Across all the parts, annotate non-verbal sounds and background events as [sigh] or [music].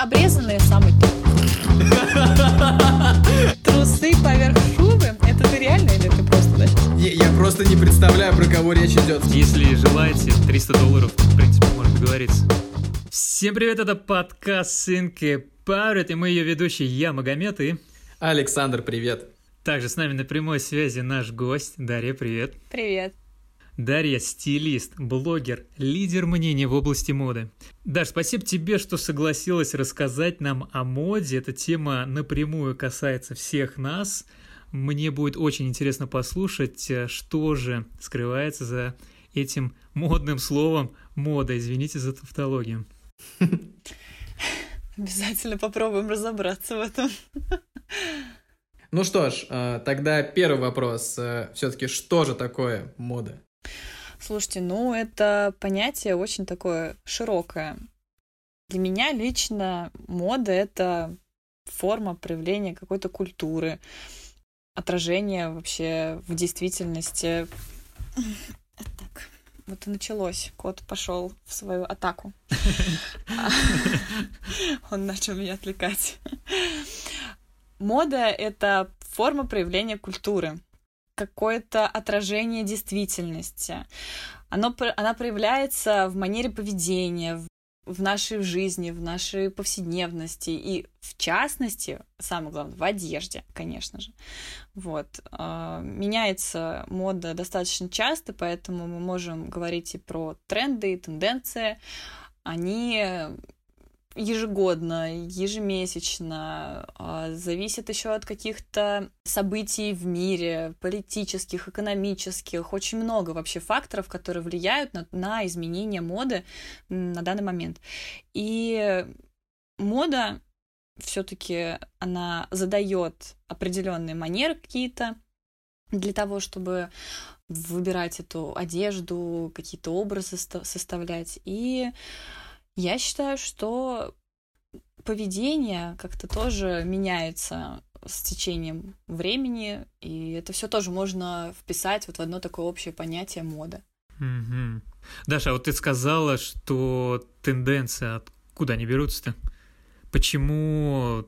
обрезанные самый топ. [laughs] Трусы поверх шубы? Это ты реально или ты просто, да? Я, я просто не представляю, про кого речь идет. Если желаете, 300 долларов, в принципе, можно договориться. Всем привет, это подкаст «Сынки Парят», и мы ее ведущие, я Магомед, и... Александр, привет. Также с нами на прямой связи наш гость, Дарья, привет. Привет. Дарья – стилист, блогер, лидер мнений в области моды. Даш, спасибо тебе, что согласилась рассказать нам о моде. Эта тема напрямую касается всех нас. Мне будет очень интересно послушать, э, что же скрывается за этим модным словом мода. Извините за тавтологию. Обязательно попробуем разобраться в этом. Ну что ж, э, тогда первый вопрос. Э, Все-таки что же такое мода? Слушайте, ну это понятие очень такое широкое. Для меня лично мода — это форма проявления какой-то культуры, отражение вообще в действительности. Так, вот и началось. Кот пошел в свою атаку. [laughs] Он начал меня отвлекать. Мода — это форма проявления культуры какое-то отражение действительности. Оно, она проявляется в манере поведения, в, в нашей жизни, в нашей повседневности и, в частности, самое главное, в одежде, конечно же. Вот. А, меняется мода достаточно часто, поэтому мы можем говорить и про тренды, и тенденции. Они ежегодно, ежемесячно, а, зависит еще от каких-то событий в мире, политических, экономических, очень много вообще факторов, которые влияют на, на изменение моды на данный момент. И мода все-таки она задает определенные манеры какие-то для того, чтобы выбирать эту одежду, какие-то образы составлять. И я считаю, что поведение как-то тоже меняется с течением времени, и это все тоже можно вписать вот в одно такое общее понятие мода. Угу. Даша, а вот ты сказала, что тенденции откуда они берутся-то? Почему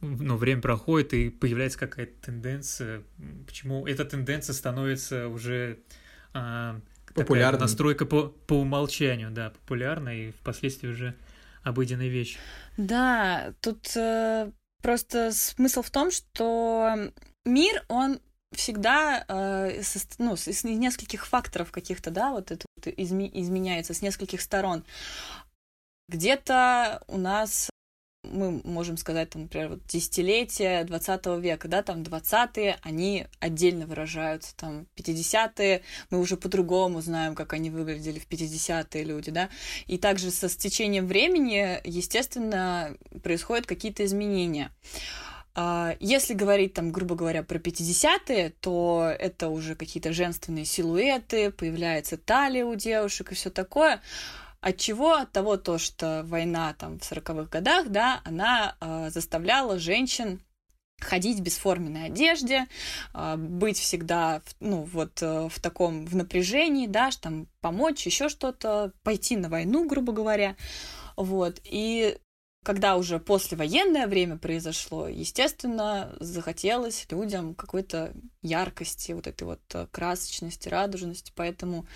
ну, время проходит и появляется какая-то тенденция? Почему эта тенденция становится уже а, популярной. Настройка по, по умолчанию, да, популярная и впоследствии уже обыденная вещь. Да, тут э, просто смысл в том, что мир, он всегда э, со, ну, из нескольких факторов каких-то, да, вот это вот изме, изменяется с нескольких сторон. Где-то у нас мы можем сказать, там, например, вот десятилетия 20 века, да, там 20-е, они отдельно выражаются, там 50-е, мы уже по-другому знаем, как они выглядели в 50-е люди, да, и также со стечением времени, естественно, происходят какие-то изменения. А, если говорить, там, грубо говоря, про 50-е, то это уже какие-то женственные силуэты, появляется талия у девушек и все такое. От чего? От того, то, что война там в 40-х годах, да, она э, заставляла женщин ходить в бесформенной одежде, э, быть всегда, ну, вот э, в таком, в напряжении, да, там, помочь, еще что-то, пойти на войну, грубо говоря, вот, и когда уже послевоенное время произошло, естественно, захотелось людям какой-то яркости, вот этой вот э, красочности, радужности, поэтому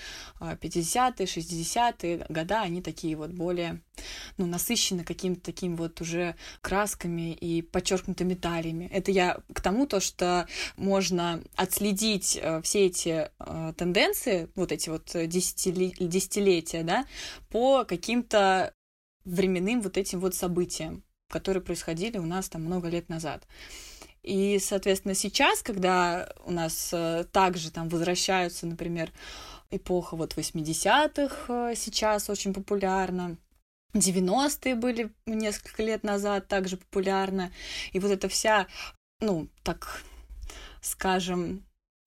50-е, 60-е года, они такие вот более, ну, насыщены какими-то такими вот уже красками и подчеркнутыми талиями. Это я к тому, то, что можно отследить э, все эти э, тенденции, вот эти вот десятилетия, да, по каким-то временным вот этим вот событиям, которые происходили у нас там много лет назад. И, соответственно, сейчас, когда у нас э, также там возвращаются, например, эпоха вот 80-х э, сейчас очень популярна, 90-е были несколько лет назад также популярны, и вот эта вся, ну, так скажем,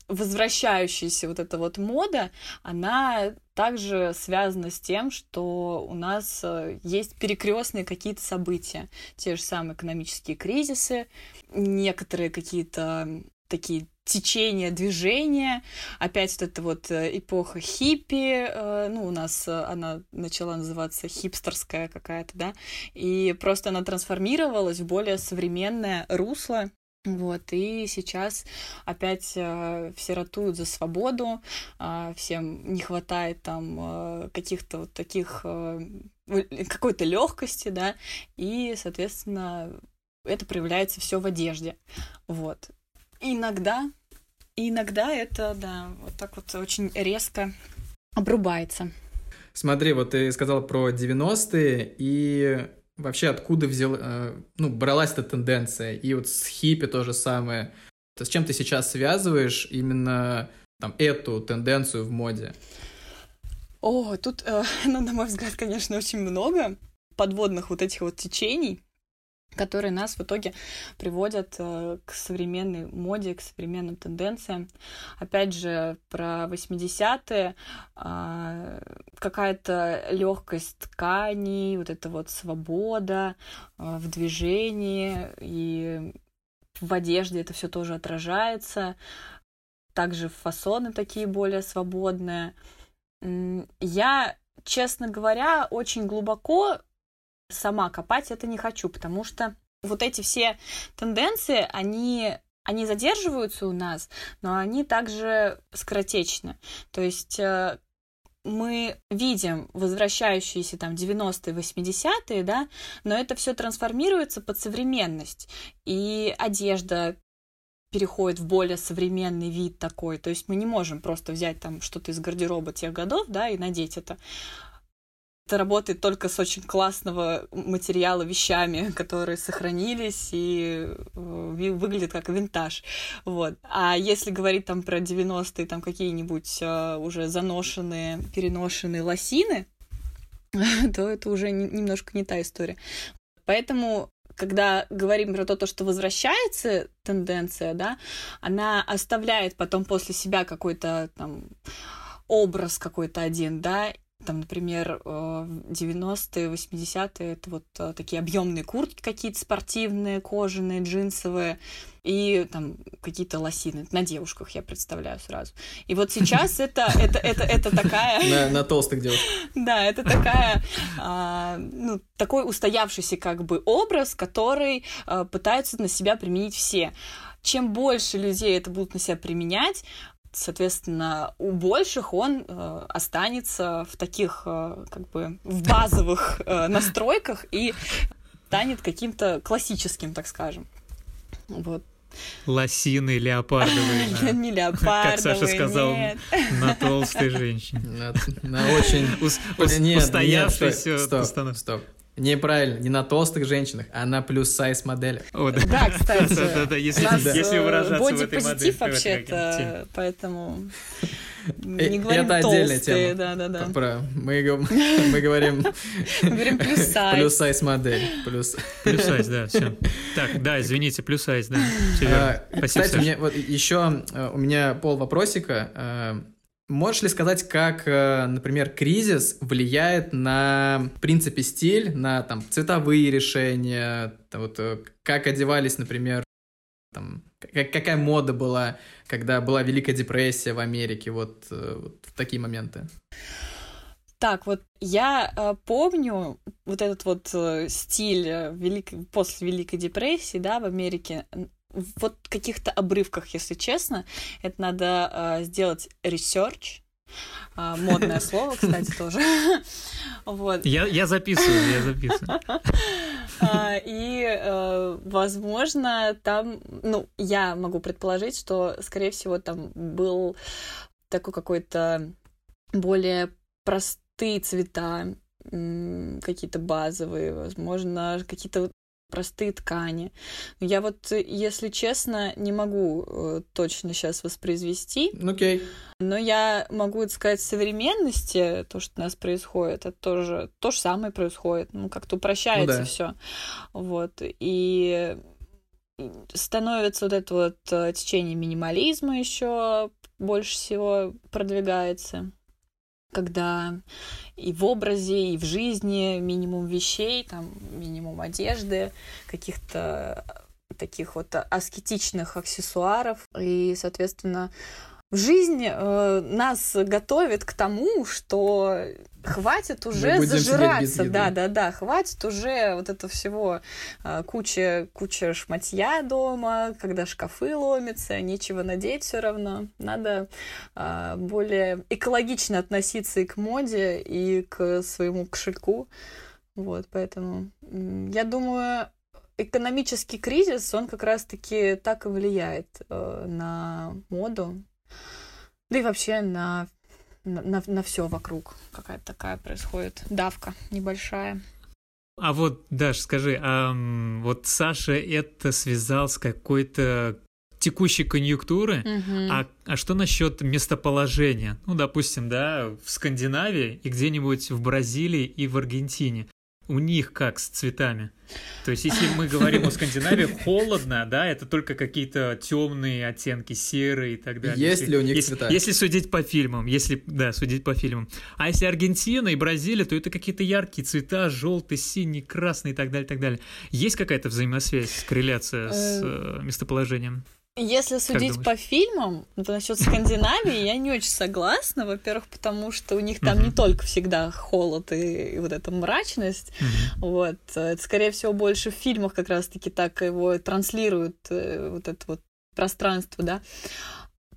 возвращающаяся вот эта вот мода, она также связана с тем, что у нас э, есть перекрестные какие-то события, те же самые экономические кризисы, некоторые какие-то такие течение, движение. Опять вот эта вот э, эпоха хиппи, э, ну, у нас она начала называться хипстерская какая-то, да, и просто она трансформировалась в более современное русло, вот, и сейчас опять э, все ратуют за свободу, э, всем не хватает там э, каких-то вот таких э, какой-то легкости, да, и, соответственно, это проявляется все в одежде. Вот. Иногда, иногда это, да, вот так вот очень резко обрубается. Смотри, вот ты сказал про 90-е, и вообще откуда взял, э, ну, бралась эта тенденция? И вот с хиппи то же самое. То с чем ты сейчас связываешь именно там эту тенденцию в моде? О, тут, э, [laughs] ну, на мой взгляд, конечно, очень много подводных вот этих вот течений, которые нас в итоге приводят э, к современной моде, к современным тенденциям. Опять же, про 80-е, э, какая-то легкость тканей, вот эта вот свобода э, в движении, и в одежде это все тоже отражается. Также фасоны такие более свободные. Я, честно говоря, очень глубоко сама копать это не хочу, потому что вот эти все тенденции, они они задерживаются у нас, но они также скоротечны. То есть э, мы видим возвращающиеся там 90-е, 80-е, да, но это все трансформируется под современность. И одежда переходит в более современный вид такой. То есть мы не можем просто взять там что-то из гардероба тех годов, да, и надеть это это работает только с очень классного материала вещами, которые сохранились и э, выглядят как винтаж. Вот. А если говорить там про 90-е, там какие-нибудь uh, уже заношенные, переношенные лосины, [laughs] то это уже немножко не та история. Поэтому когда говорим про то, что возвращается тенденция, да, она оставляет потом после себя какой-то там образ какой-то один, да, там, например, 90-е, э, 80-е это вот э, такие объемные куртки какие-то спортивные, кожаные, джинсовые, и там какие-то лосины. На девушках я представляю сразу. И вот сейчас это, [laughs] это, это, это такая... На, на толстых девушках. [laughs] Да, это такая, а, ну, такой устоявшийся как бы образ, который а, пытаются на себя применить все. Чем больше людей это будут на себя применять, соответственно, у больших он э, останется в таких, э, как бы, в базовых э, настройках и станет каким-то классическим, так скажем. Вот. Лосины леопардовые. [laughs] Не леопардовые, Как Саша сказал, на толстой женщине. На очень... Устоявшейся Стоп, стоп. Неправильно, не на толстых женщинах, а на плюс-сайз моделях. О, да. да, кстати. Да, да, если, если выражаться в этой модели. вообще-то, поэтому не говорим Это отдельная тема. Да, да, да. Про, мы, [laughs] мы говорим... Говорим плюс-сайз. [laughs] Плюс-сайз модель. Плюс. Плюс-сайз, да, все. Так, да, извините, плюс-сайз, да. А, Спасибо, Кстати, мне, вот еще э, у меня пол вопросика э, Можешь ли сказать, как, э, например, кризис влияет на, в принципе, стиль, на там, цветовые решения, вот, э, как одевались, например, там, как, какая мода была, когда была Великая депрессия в Америке, вот, э, вот в такие моменты? Так, вот я э, помню вот этот вот э, стиль велик... после Великой депрессии, да, в Америке вот каких-то обрывках, если честно. Это надо э, сделать research, а, модное [laughs] слово, кстати, тоже. Вот. Я, я записываю, я записываю. [laughs] А, и, возможно, там, ну, я могу предположить, что, скорее всего, там был такой какой-то более простые цвета, какие-то базовые, возможно, какие-то простые ткани. Я вот, если честно, не могу э, точно сейчас воспроизвести. Окей. Okay. Но я могу сказать современности, то, что у нас происходит, это тоже то же самое происходит. Ну, как-то упрощается ну, да. все. Вот. И становится вот это вот э, течение минимализма еще больше всего продвигается когда и в образе, и в жизни минимум вещей, там минимум одежды, каких-то таких вот аскетичных аксессуаров. И, соответственно, жизнь э, нас готовит к тому, что хватит уже зажираться, да, да, да, хватит уже вот это всего э, куча, куча шматья дома, когда шкафы ломятся, нечего надеть все равно. Надо э, более экологично относиться и к моде, и к своему кошельку. Вот, поэтому я думаю, экономический кризис, он как раз-таки так и влияет э, на моду, да и вообще на, на, на все вокруг. Какая-то такая происходит давка небольшая. А вот, Даш, скажи, а вот Саша это связал с какой-то текущей конъюнктуры, Мгм. а, а что насчет местоположения? Ну, допустим, да, в Скандинавии и где-нибудь в Бразилии и в Аргентине. У них как с цветами? То есть, если мы говорим о Скандинавии, [laughs] холодно, да, это только какие-то темные оттенки, серые и так далее. Есть Если- ли у них если, цвета? Если судить по фильмам, если, да, судить по фильмам. А если Аргентина и Бразилия, то это какие-то яркие цвета, желтый, синий, красный и так далее, и так далее. Есть какая-то взаимосвязь, корреляция с э, местоположением? Если судить по фильмам, то насчет [laughs] Скандинавии я не очень согласна. Во-первых, потому что у них там не только всегда холод и, и вот эта мрачность. Вот. Это, скорее всего, больше в фильмах как раз-таки так его транслируют, э, вот это вот пространство, да.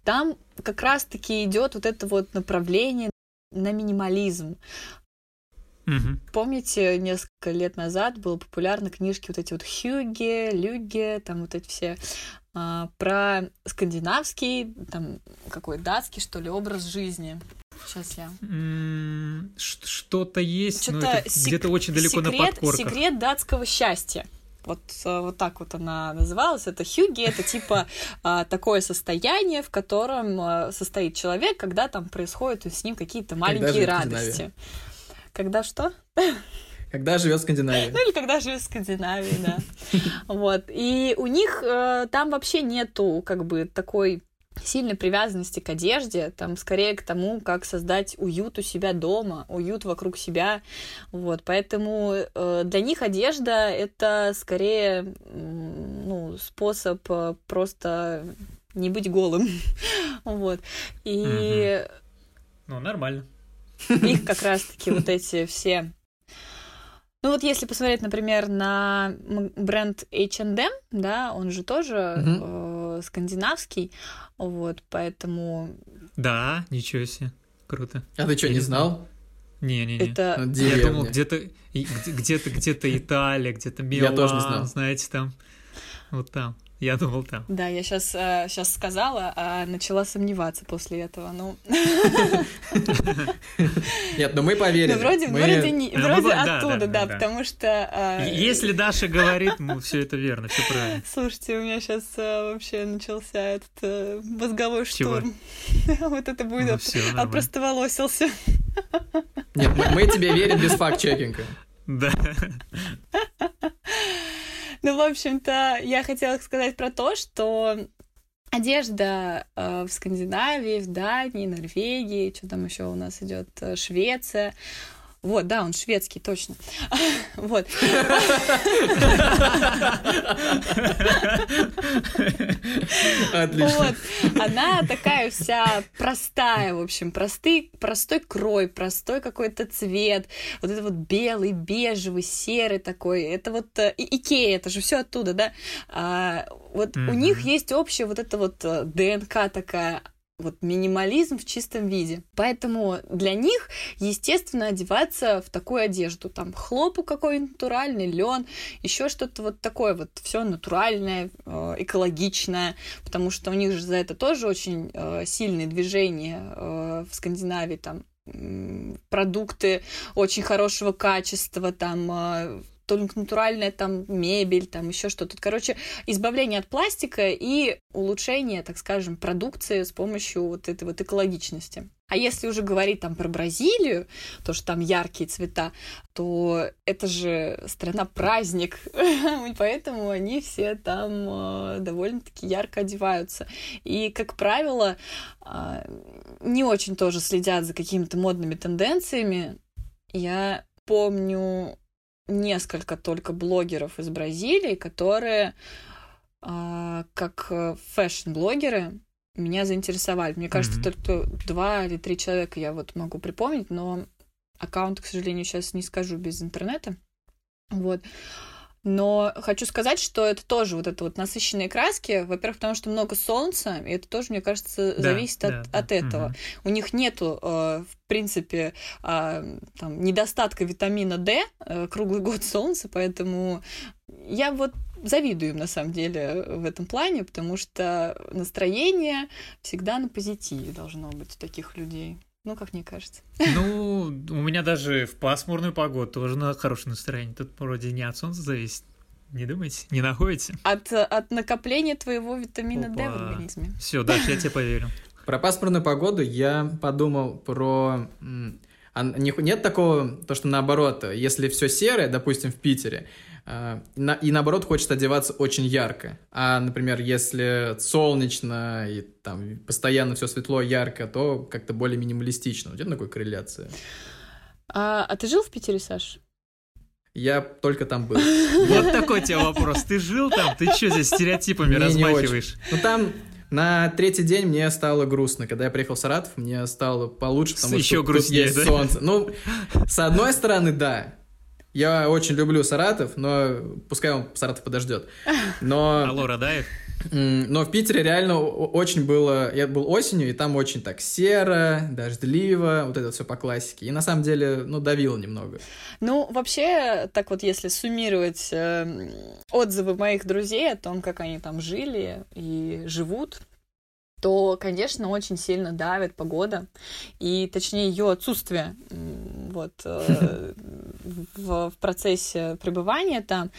Там как раз-таки идет вот это вот направление на минимализм. Мгм. Помните, несколько лет назад было популярны книжки вот эти вот Хюге, Люге, там вот эти все а, про скандинавский, там какой датский, что ли, образ жизни. Сейчас я... Что-то есть, но Что-то это сек- где-то очень далеко на секрет, подкорках. секрет датского счастья. Вот, э, вот так вот она называлась. Это хюги, это типа [laughs] а, такое состояние, в котором а, состоит человек, когда там происходят с ним какие-то маленькие радости. Когда что? [laughs] Когда живет Скандинавия? Ну или когда живет в Скандинавии, да. [laughs] Вот. И у них э, там вообще нету как бы такой сильной привязанности к одежде, там скорее к тому, как создать уют у себя дома, уют вокруг себя, вот, поэтому э, для них одежда это скорее ну, способ э, просто не быть голым, [laughs] вот, и Ну, нормально. их как раз-таки вот эти все... Ну вот если посмотреть, например, на бренд H&M, да, он же тоже э, скандинавский, вот, поэтому Да, ничего себе. Круто. А ты что, Я не знал? Не-не-не. это... Ну, Я думал, где-то где-то где-то Италия, где-то Я Милан, тоже не знал. знаете, там. Вот там. Я думал там. Да, я сейчас, сейчас сказала, а начала сомневаться после этого. Ну, Нет, ну мы поверили. ну, вроде, Мы- вроде, не, Ну, вроде мы- да, оттуда, да, да, да, да. потому что... а, Если Даша говорит, ну, все это верно, все правильно. Слушайте, у меня сейчас вообще начался этот э, мозговой Чего? штурм. [laughs] Вот это будет Ну, от- все нормально. опростоволосился. Нет, мы, мы тебе верим без факт-чекинга. Да. [laughs] Ну, в общем-то, я хотела сказать про то, что одежда э, в Скандинавии, в Дании, Норвегии, что там еще у нас идет, э, Швеция. Вот, да, он шведский, точно. [laughs] Вот. Отлично. Вот. Она такая вся простая, в общем, простый, простой крой, простой какой-то цвет. Вот это вот белый, бежевый, серый такой. Это вот э, и- Икея, это же все оттуда, да? А, вот у Мгм. них есть общая вот эта вот э, ДНК такая вот минимализм в чистом виде. Поэтому для них, естественно, одеваться в такую одежду. Там хлопок какой-нибудь натуральный, лен, еще что-то вот такое вот, все натуральное, э, экологичное, потому что у них же за это тоже очень э, сильные движения э, в Скандинавии, там продукты очень хорошего качества, там только натуральная там мебель, там еще что-то. Короче, избавление от пластика и улучшение, так скажем, продукции с помощью вот этой вот экологичности. А если уже говорить там про Бразилию, то что там яркие цвета, то это же страна-праздник, [laughs] поэтому они все там э, довольно-таки ярко одеваются. И, как правило, а, не очень тоже следят за какими-то модными тенденциями. Я помню несколько только блогеров из Бразилии, которые а, как э, фэшн-блогеры меня заинтересовали. Мне кажется, mm-hmm. только два или три человека я вот могу припомнить, но аккаунт, к сожалению, сейчас не скажу без интернета. Вот. Но хочу сказать, что это тоже вот это вот насыщенные краски. Во-первых, потому что много солнца, и это тоже, мне кажется, да, зависит да, от, да. от этого. Угу. У них нету, э, в принципе, э, там, недостатка витамина D э, круглый год солнца, поэтому я вот завидую им на самом деле в этом плане, потому что настроение всегда на позитиве должно быть у таких людей. Ну, как мне кажется. Ну, у меня даже в пасмурную погоду тоже на хорошее настроение. Тут вроде не от солнца зависит. Не думаете? Не находите? От, от накопления твоего витамина Опа. D в организме. Все, дальше я тебе поверю. Про пасмурную погоду я подумал про... А нет такого, то, что наоборот, если все серое, допустим, в Питере, и наоборот хочется одеваться очень ярко. А, например, если солнечно и там постоянно все светло, ярко, то как-то более минималистично. У тебя такой корреляция? А, а ты жил в Питере, Саш? Я только там был. [laughs] Вот такой тебе вопрос. Ты жил там? Ты что здесь стереотипами размахиваешь? Ну там на третий день мне стало грустно. Когда я приехал в Саратов, мне стало получше, потому Еще что грустнее, тут есть да? солнце. Ну, с одной стороны, да. Я очень люблю Саратов, но пускай он Саратов подождет. Но... [laughs] Алло, Радаев? Но в Питере реально очень было... Я был осенью, и там очень так серо, дождливо, вот это все по классике. И на самом деле, ну, давило немного. Ну, вообще, так вот, если суммировать э, отзывы моих друзей о том, как они там жили и живут, то, конечно, очень сильно давит погода, и точнее ее отсутствие вот, э, [laughs] в, в процессе пребывания там.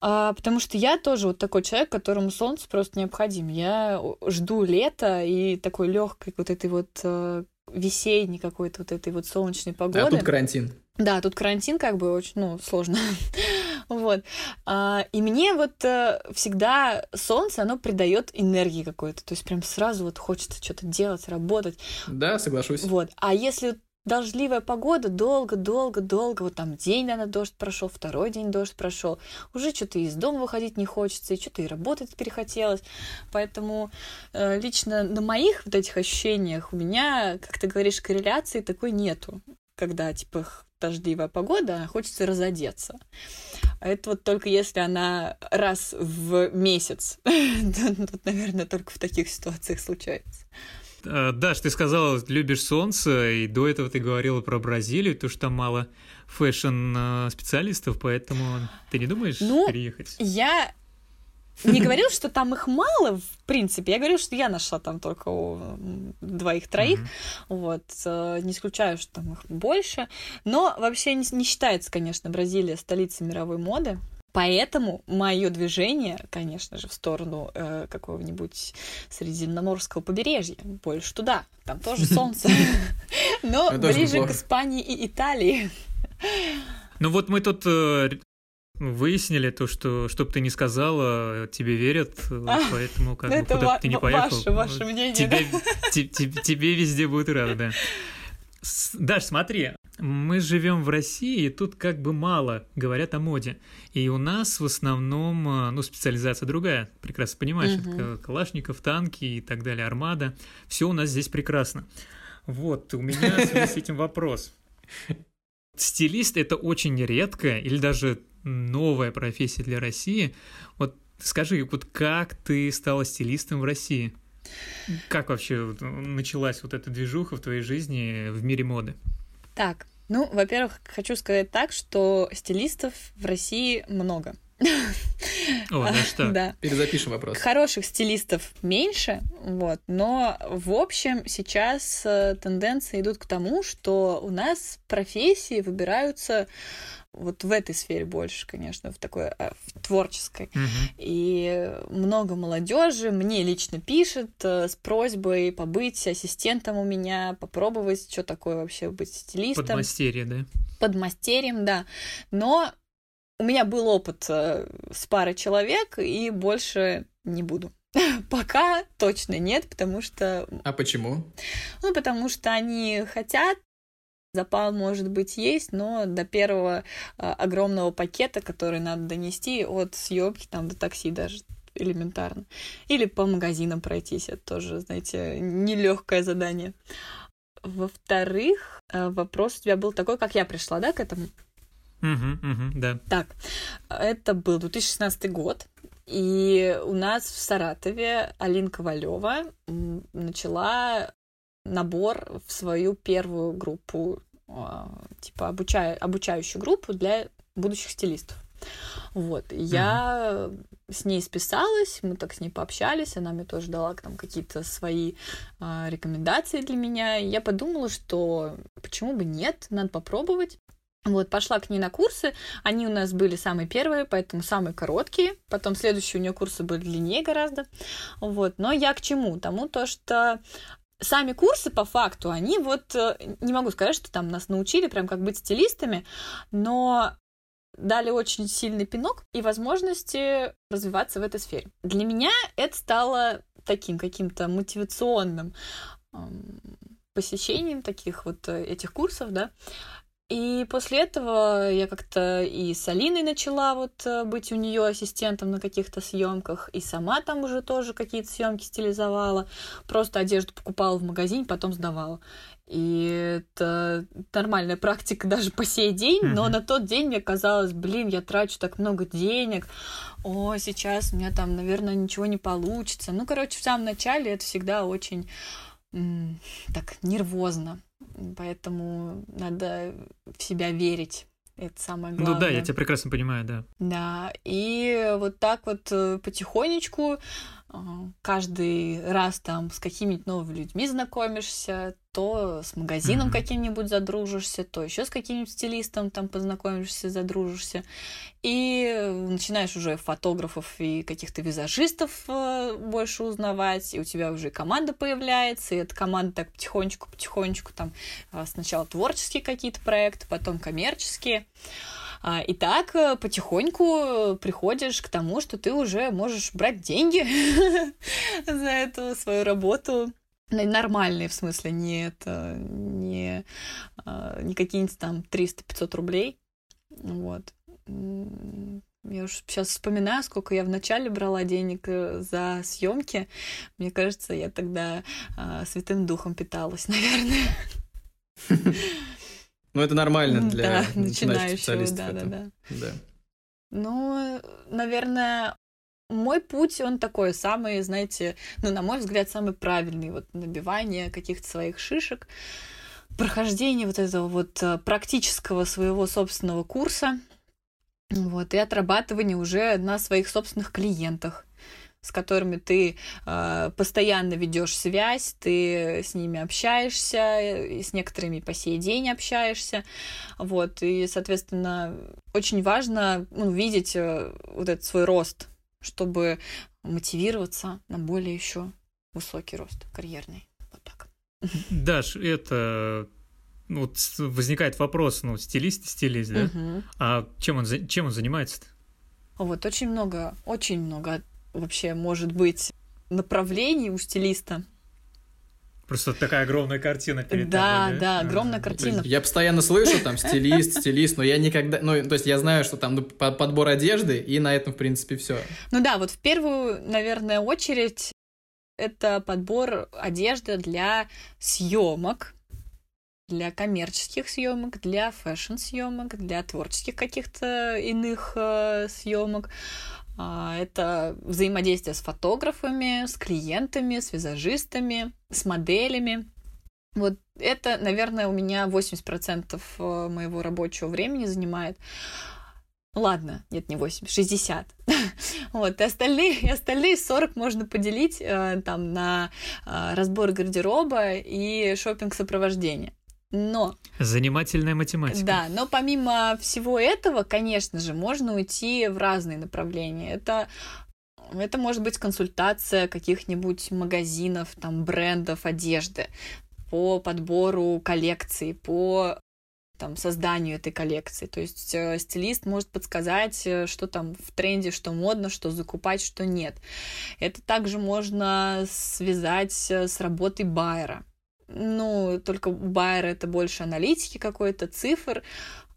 А, потому что я тоже вот такой человек, которому солнце просто необходимо. Я жду лета и такой легкой вот этой вот э, весенней какой-то вот этой вот солнечной погоды. А тут карантин. Да, тут карантин как бы очень, ну, сложно. [laughs] вот. А, и мне вот а, всегда солнце, оно придает энергии какой-то. То есть прям сразу вот хочется что-то делать, работать. Да, соглашусь. Вот. А если дождливая погода, долго-долго-долго, вот там день, наверное, дождь прошел, второй день дождь прошел, уже что-то из дома выходить не хочется, и что-то и работать перехотелось. Поэтому э, лично на моих вот этих ощущениях у меня, как ты говоришь, корреляции такой нету, когда, типа, дождливая погода, а хочется разодеться. А это вот только если она раз в месяц. [laughs] Тут, наверное, только в таких ситуациях случается. А, Даш, ты сказала, любишь солнце, и до этого ты говорила про Бразилию, то что там мало фэшн-специалистов, поэтому ты не думаешь ну, переехать? Я не говорил, что там их мало, в принципе. Я говорил, что я нашла там только двоих-троих. Mm-hmm. Вот. Э, не исключаю, что там их больше. Но вообще не, не считается, конечно, Бразилия столицей мировой моды. Поэтому мое движение, конечно же, в сторону э, какого-нибудь Средиземноморского побережья, больше туда. Там тоже [laughs] солнце, но ближе к Испании и Италии. Ну вот мы тут э, выяснили то, что, что бы ты ни сказала, тебе верят, а, [laughs] поэтому как бы куда бы ты не поехал. Ваше, ваше мнение, тебе, да? тебе, тебе везде будут рады, да. Даш, смотри, мы живем в России, и тут как бы мало говорят о моде. И у нас в основном, э, ну, специализация другая. Прекрасно понимаешь, угу. это Калашников, танки и так далее, армада. Все у нас здесь прекрасно. Вот, у меня в связи с этим вопрос. Стилист это очень редкая или даже новая профессия для России. Вот скажи, вот как ты стала стилистом в России? Как вообще началась вот эта движуха в твоей жизни в мире моды? Так, ну, во-первых, хочу сказать так, что стилистов в России много. О, да что? [laughs] Да. Перезапишем вопрос. Хороших стилистов меньше, вот, но в общем сейчас э, тенденции идут к тому, что у нас профессии выбираются вот в этой сфере больше, конечно, в такой а, в творческой. Uh-huh. И много молодежи мне лично пишет э, с просьбой побыть ассистентом у меня, попробовать, что такое вообще быть стилистом. Подмастерье, да? Подмастерьем, да. Но у меня был опыт э, с парой человек, и больше не буду. [laughs] Пока точно нет, потому что... А почему? Ну, потому что они хотят, Запал, может быть, есть, но до первого а, огромного пакета, который надо донести от съемки там до такси даже элементарно. Или по магазинам пройтись, это тоже, знаете, нелегкое задание. Во-вторых, э, вопрос у тебя был такой, как я пришла, да, к этому? Угу, угу, да. Так, это был 2016 год, и у нас в Саратове Алина Ковалева начала набор в свою первую группу, а, типа обучаю, обучающую группу для будущих стилистов. Вот, я mm-hmm. с ней списалась, мы так с ней пообщались, она мне тоже дала там какие-то свои э, рекомендации для меня. И я подумала, что почему бы нет, надо попробовать. Вот, пошла к ней на курсы. Они у нас были самые первые, поэтому самые короткие. Потом следующие у нее курсы были длиннее гораздо. Вот, но я к чему? Тому то, что сами курсы, по факту, они вот, э, не могу сказать, что там нас научили прям как быть стилистами, но дали очень сильный пинок и возможности развиваться в этой сфере. Для меня это стало таким каким-то мотивационным посещением таких вот э, этих курсов, да, и после этого я как-то и с Алиной начала вот э, быть у нее ассистентом на каких-то съемках, и сама там уже тоже какие-то съемки стилизовала, просто одежду покупала в магазине, потом сдавала. И это нормальная практика даже по сей день, mm-hmm. но на тот день мне казалось, блин, я трачу так много денег, о, сейчас у меня там, наверное, ничего не получится. Ну, короче, в самом начале это всегда очень так нервозно. Поэтому надо в себя верить. Это самое главное. Ну да, я тебя прекрасно понимаю, да. Да, и вот так вот э, потихонечку каждый раз там с какими-нибудь новыми людьми знакомишься, то с магазином mm-hmm. каким-нибудь задружишься, то еще с каким-нибудь стилистом там познакомишься, задружишься. И начинаешь уже фотографов и каких-то визажистов э, больше узнавать, и у тебя уже команда появляется, и эта команда так потихонечку-потихонечку там э, сначала творческие какие-то проекты, потом коммерческие. А, и так э, потихоньку приходишь к тому, что ты уже можешь брать деньги [laughs] за эту свою работу. Нормальные, в смысле, не это, не, а, не какие-нибудь там 300-500 рублей. Вот. Я уж сейчас вспоминаю, сколько я вначале брала денег э, за съемки. Мне кажется, я тогда а, святым духом питалась, [laughs] наверное. [laughs] Ну, это нормально для да, начинающих специалистов. Да, да, да. да. Ну, наверное, мой путь, он такой самый, знаете, ну, на мой взгляд, самый правильный. Вот набивание каких-то своих шишек, прохождение вот этого вот э, практического своего собственного курса, вот, и отрабатывание уже на своих собственных клиентах с которыми ты э, постоянно ведешь связь, ты с ними общаешься, и с некоторыми по сей день общаешься, вот, и, соответственно, очень важно ну, видеть э, вот этот свой рост, чтобы мотивироваться на более еще высокий рост карьерный, вот так. Даш, это ну, вот возникает вопрос, ну, стилист, стилист, да? Угу. А чем он, чем он занимается-то? Вот, очень много, очень много вообще может быть направлений у стилиста. Просто такая огромная картина перед да, тобой, да? Да, огромная картина. Я постоянно слышу там стилист, стилист, но я никогда... Ну, то есть я знаю, что там ну, подбор одежды, и на этом, в принципе, все. Ну да, вот в первую, наверное, очередь это подбор одежды для съемок, для коммерческих съемок, для фэшн-съемок, для творческих каких-то иных э, съемок. А, это взаимодействие с фотографами, с клиентами, с визажистами, с моделями. Вот это, наверное, у меня 80% э, моего рабочего времени занимает. Ладно, нет, не 80, 60. [laughs] вот, и остальные, и остальные 40 можно поделить э, там на э, разбор гардероба и шопинг сопровождения но... Занимательная математика. Да, но помимо всего этого, конечно же, можно уйти в разные направления. Это это может быть консультация каких-нибудь магазинов, там, брендов одежды по подбору коллекции, по там, созданию этой коллекции. То есть э, стилист может подсказать, э, что там в тренде, что модно, что закупать, что нет. Это также можно связать э, с работой байера. Ну, только у Байера это больше аналитики какой-то, цифр,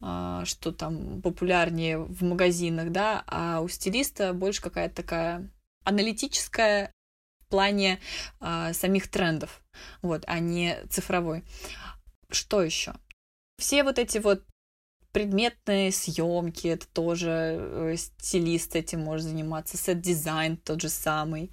а, что там популярнее в магазинах, да, а у стилиста больше какая-то такая аналитическая в плане э, самих трендов, вот, а не цифровой. Что еще? Все вот эти вот предметные съемки, это тоже э, стилист этим может заниматься, сет-дизайн тот же самый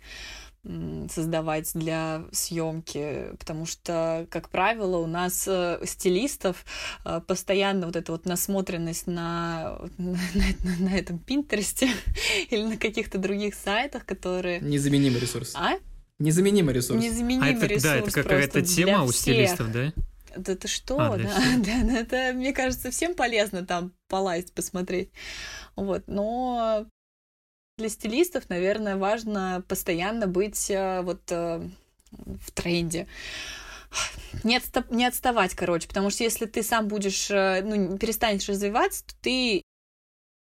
создавать для съемки, потому что, как правило, у нас э, стилистов э, постоянно вот эта вот насмотренность на, [laughs] на, на, на этом Пинтересте [laughs] или на каких-то других сайтах, которые... Незаменимый ресурс. А? Незаменимый ресурс. Незаменимый а это, ресурс. Да, это какая-то тема у стилистов, да? Да ты что, А, да, [laughs] да, это, мне кажется, всем полезно там полазить, посмотреть. Вот, но для стилистов, наверное, важно постоянно быть э, вот э, в тренде. Не, отста- не отставать, короче, потому что если ты сам будешь, э, ну, перестанешь развиваться, то ты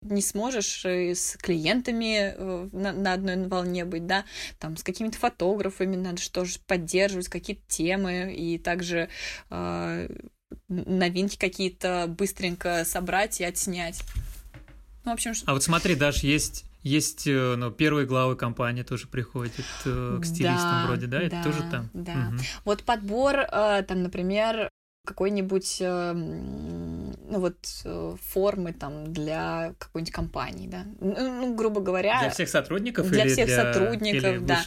не сможешь с клиентами на, на одной волне быть, да, там с какими-то фотографами надо что же поддерживать, какие-то темы, и также э, новинки какие-то быстренько собрать и отснять. Ну, в общем, а вот смотри, даже есть есть, ну, первые главы компании тоже приходят э, к стилистам да, вроде, да? Это да, тоже там? Да. Угу. Вот подбор, э, там, например, какой-нибудь, э, ну вот, э, формы там для какой-нибудь компании, да? Ну, ну грубо говоря... Для всех сотрудников для или всех для... сотрудников, или да.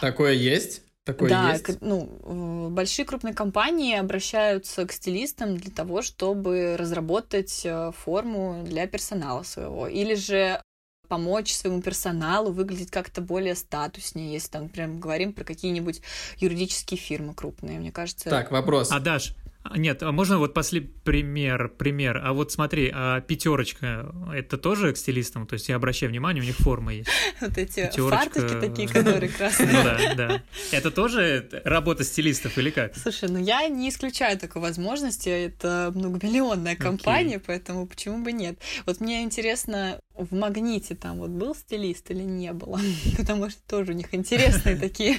Такое есть? Такое да, есть? ну, большие крупные компании обращаются к стилистам для того, чтобы разработать форму для персонала своего. Или же помочь своему персоналу выглядеть как-то более статуснее, если там прям говорим про какие-нибудь юридические фирмы крупные, мне кажется. Так, вопрос. А Даш, нет, а можно вот после пример, пример. А вот смотри, а пятерочка это тоже к стилистам? То есть я обращаю внимание, у них форма есть. [laughs] Вот эти фарточки такие, которые красные. [laughs] Ну да, да. Это тоже работа стилистов или как? Слушай, ну я не исключаю такой возможности. Это многомиллионная компания, поэтому почему бы нет? Вот мне интересно, в магните там вот был стилист или не было? [laughs] Потому что тоже у них интересные такие.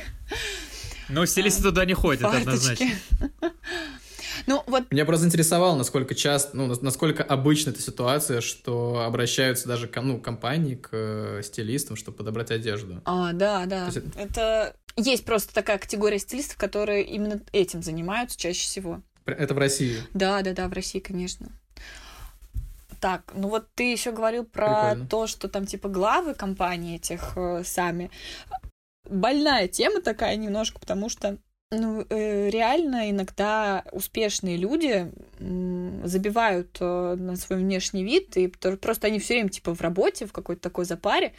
Но стилисты туда не ходят, однозначно. Ну, вот... Меня просто интересовало, насколько часто, ну, насколько обычна эта ситуация, что обращаются даже ну, компании к э, стилистам, чтобы подобрать одежду. А, да, да. Есть... Это... Есть просто такая категория стилистов, которые именно этим занимаются чаще всего. Это в России? Да, да, да, в России, конечно. Так, ну вот ты еще говорил про Прикольно. то, что там типа главы компании этих э, сами. Больная тема такая немножко, потому что ну, э, реально иногда успешные люди забивают э, на свой внешний вид, и просто они все время типа в работе, в какой-то такой запаре.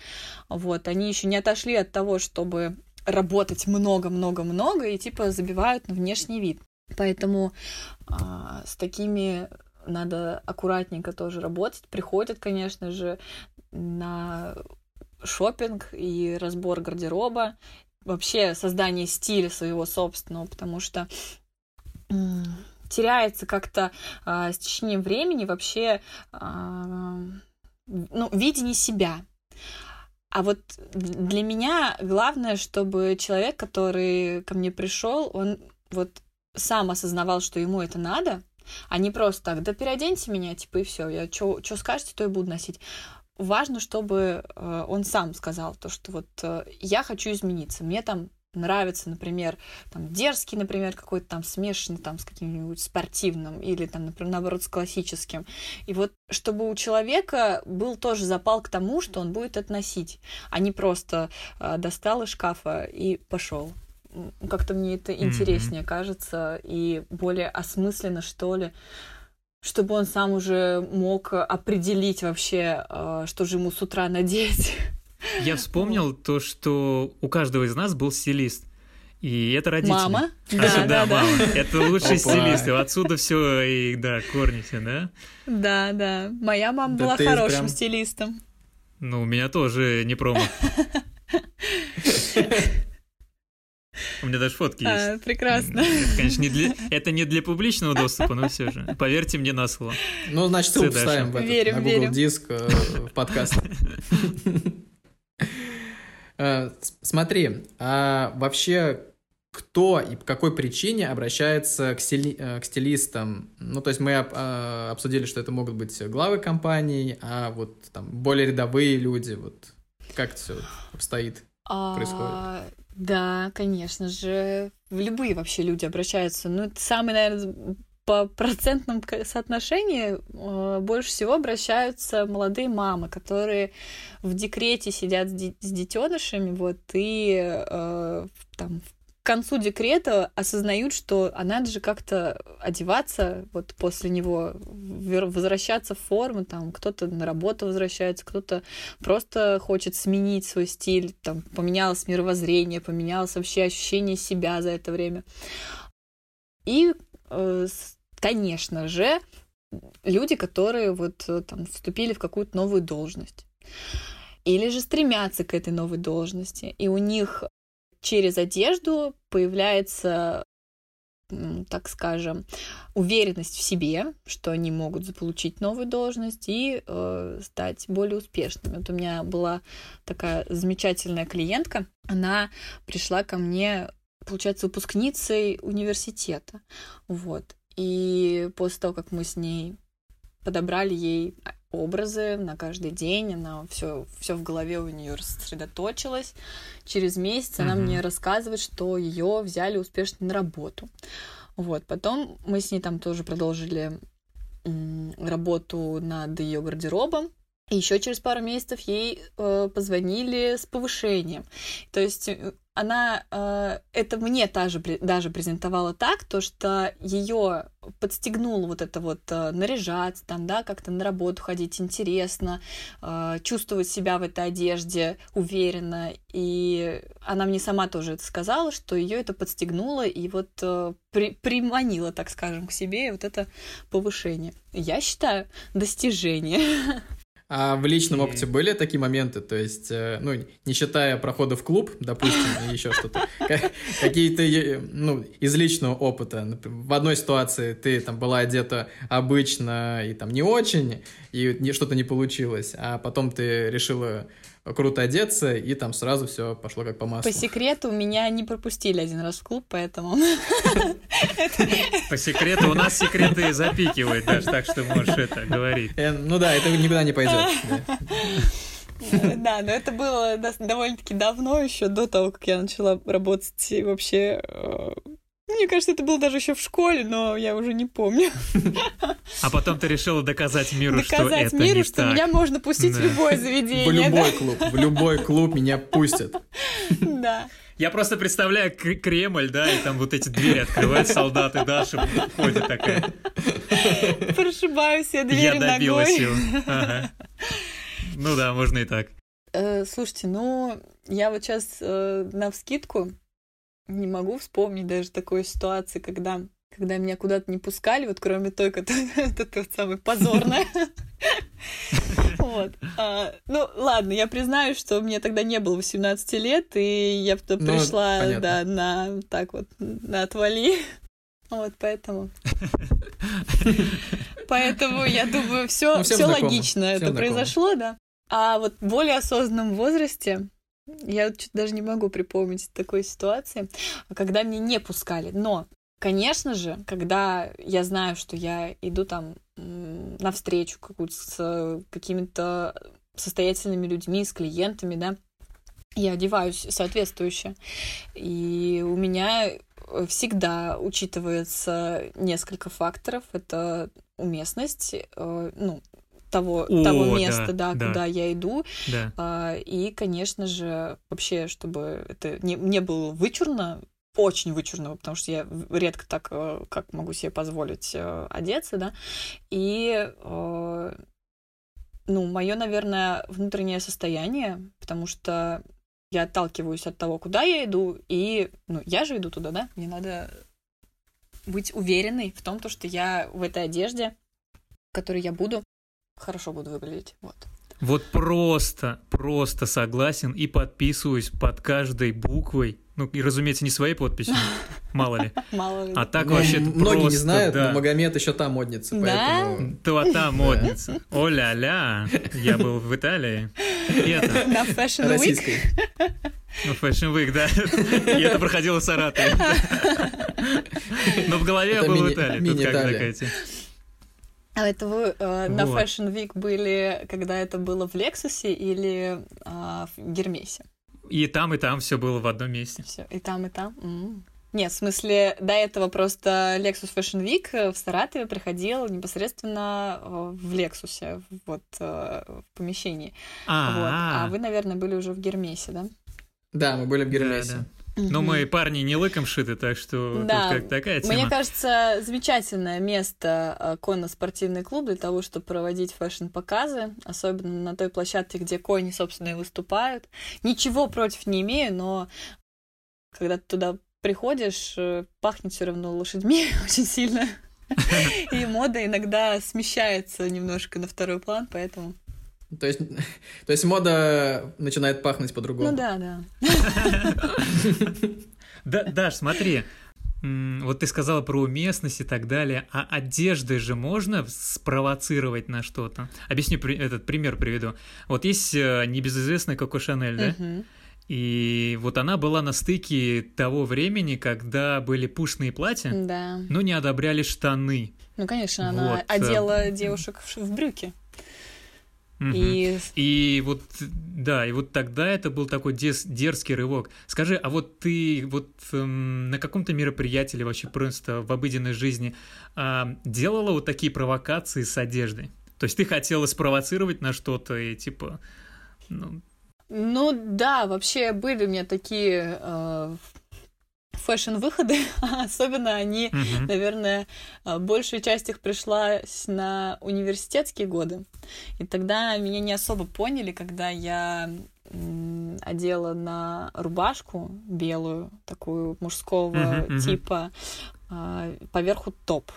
Вот, они еще не отошли от того, чтобы работать много-много-много, и типа забивают на внешний вид. Поэтому а, с такими надо аккуратненько тоже работать. Приходят, конечно же, на шопинг и разбор гардероба, вообще создание стиля своего собственного, потому что теряется как-то э, с течением времени вообще э, ну, видение себя. А вот для меня главное, чтобы человек, который ко мне пришел, он вот сам осознавал, что ему это надо, а не просто так, да переоденьте меня, типа, и все, я что скажете, то и буду носить важно, чтобы э, он сам сказал то, что вот э, я хочу измениться, мне там нравится, например, там дерзкий, например, какой-то там смешанный там с каким-нибудь спортивным или там, например, наоборот, с классическим. И вот чтобы у человека был тоже запал к тому, что он будет это носить, а не просто э, достал из шкафа и пошел. Как-то мне это интереснее mm-hmm. кажется и более осмысленно, что ли чтобы он сам уже мог определить вообще, э, что же ему с утра надеть. Я вспомнил то, что у каждого из нас был стилист. И это родители. Мама? [laughs] Да, да, да, мама. Это лучший стилист. Отсюда все и да, корни все, да? Да, да. Моя мама была хорошим стилистом. Ну, у меня тоже не промах. [laughs] У меня даже фотки а, есть. Прекрасно. Это, конечно, не для, это не для публичного доступа, но все же. Поверьте мне на слово. Ну, значит, ссылку вставим в этот, верим, на Google верим. диск э, в подкаст. Э, смотри, а вообще кто и по какой причине обращается к, стили, э, к стилистам? Ну, то есть мы об, э, обсудили, что это могут быть главы компаний, а вот там более рядовые люди, вот как это все обстоит? а, происходит? Да, конечно же. В любые вообще люди обращаются. Ну, это самый, наверное, по процентным соотношению э, больше всего обращаются молодые мамы, которые в декрете сидят с, детенышами, вот, и э, там, к концу декрета осознают, что а надо же как-то одеваться вот после него, возвращаться в форму, там кто-то на работу возвращается, кто-то просто хочет сменить свой стиль, там поменялось мировоззрение, поменялось вообще ощущение себя за это время. И э, конечно же, люди, которые вот э, там вступили в какую-то новую должность или же стремятся к этой новой должности, и у них через одежду появляется так скажем, уверенность в себе, что они могут заполучить новую должность и э, стать более успешными. Вот у меня была такая замечательная клиентка, она пришла ко мне, получается, выпускницей университета, вот. И после того, как мы с ней подобрали ей образы на каждый день, она все, все в голове у нее сосредоточилась. Через месяц mm-hmm. она мне рассказывает, что ее взяли успешно на работу. Вот, потом мы с ней там тоже продолжили работу над ее гардеробом. И еще через пару месяцев ей э, позвонили с повышением. То есть э, она э, это мне даже, даже презентовала так, то что ее подстегнуло вот это вот э, наряжаться, там, да, как-то на работу ходить интересно, э, чувствовать себя в этой одежде уверенно. И она мне сама тоже это сказала, что ее это подстегнуло и вот э, при, приманило, так скажем, к себе вот это повышение. Я считаю достижение. [laughs] А в личном опыте были такие моменты, то есть, э, ну, не считая прохода в клуб, допустим, и еще что-то, какие-то, э, ну, из личного опыта, в одной ситуации ты там была одета обычно и там не очень, и что-то не получилось, а потом ты решила круто одеться, и там сразу все пошло как по маслу. По секрету, меня не пропустили один раз в клуб, поэтому... [laughs] По секрету, у нас секреты запикивают даже, так что можешь это говорить. Э, ну да, это никуда не пойдет. Да, но это было довольно-таки давно, еще до того, как я начала работать вообще э, мне кажется, это было даже еще в школе, но я уже не помню. А потом ты решила доказать миру, доказать что это миру, не что так. меня можно пустить да. в любое заведение. В любой да? клуб, в любой клуб меня пустят. Да. Я просто представляю Кремль, да, и там вот эти двери открывают солдаты Даша ходит такая. Прошибаю все двери Я добилась ногой. его. Ага. Ну да, можно и так. Э, слушайте, ну, я вот сейчас э, на вскидку не могу вспомнить даже такой ситуации, когда когда меня куда-то не пускали, вот кроме той, которая [laughs] это самая позорная. [laughs] Вот. А, ну, ладно, я признаю, что мне тогда не было 18 лет, и я ну, пришла, да, на так вот, на отвали. Вот, поэтому. [laughs] Поэтому я думаю, все, ну, все логично это произошло, да. А вот в более осознанном возрасте я вот даже не могу припомнить такой ситуации, когда мне не пускали. Но, конечно же, когда я знаю, что я иду там на встречу какую-то с какими-то состоятельными людьми, с клиентами, да, я одеваюсь соответствующе. И у меня всегда учитывается несколько факторов. Это уместность, э, ну, того, О, того места, да, да, куда я иду. Да. А, и, конечно же, вообще, чтобы это не, не было вычурно, очень вычурно, потому что я редко так, э, как могу себе позволить э, одеться, да. И, э, ну, мое, наверное, внутреннее состояние, потому что я отталкиваюсь от того, куда я иду, и, ну, я же иду туда, да, мне надо быть уверенной в том, то, что я в этой одежде, в которой я буду, хорошо буду выглядеть. Вот. Вот просто, просто согласен и подписываюсь под каждой буквой. Ну, и, разумеется, не своей подписью, [laughs] мало ли. Мало ли. А так ну, вообще Многие просто, не знают, да. но Магомед еще та модница, да? поэтому... То та модница. О-ля-ля, я был в Италии. И это... [laughs] На Fashion Week. Российской. Ну, Fashion Week, да. И это проходило в Саратове. [laughs] Но в голове я был в Италии. Тут как такая а это вы э, вот. на Fashion Week были, когда это было в Лексусе или э, в Гермесе? И там, и там все было в одном месте. Все, и там, и там. М. Нет, в смысле, до этого просто Lexus Fashion Week э, в Саратове приходил непосредственно э, в Лексусе, вот э, в помещении. Вот. А А, вы, наверное, были уже в Гермесе, да? Да, мы были в да, Гермесе. да. Но мы парни не лыком шиты, так что Да, тут как такая тема. Мне кажется, замечательное место э, конно-спортивный клуб для того, чтобы проводить фэшн-показы, особенно на той площадке, где кони, собственно, и выступают. Ничего против не имею, но когда ты туда приходишь, э, пахнет все равно лошадьми [laughs] очень сильно. [laughs] И мода иногда смещается немножко на второй план, поэтому... То есть, [laughs] то есть мода начинает пахнуть по-другому. Ну да, да. [laughs] Да, Даш, смотри, вот ты сказала про уместность и так далее, а одеждой же можно спровоцировать на что-то? Объясню, этот пример приведу. Вот есть э, небезызвестная Коко Шанель, да? И вот она была на стыке того времени, когда были пушные платья, Да. но не одобряли штаны. Ну, конечно, она Вот, э, одела девушек в брюки. И И вот, да, и вот тогда это был такой дес- дерзкий рывок. Скажи, а вот ты вот эм, на каком-то мероприятии или вообще просто в обыденной жизни а, делала вот такие провокации с одеждой? То есть ты хотела спровоцировать на что-то и типа... Ну, Ну да, вообще были у меня такие э, фэшн-выходы, [laughs] особенно они, мгм. наверное, э, большая часть их пришлась на университетские годы. И тогда меня не особо поняли, когда я одела на рубашку белую, такую мужского мгм. типа, а, поверху топ.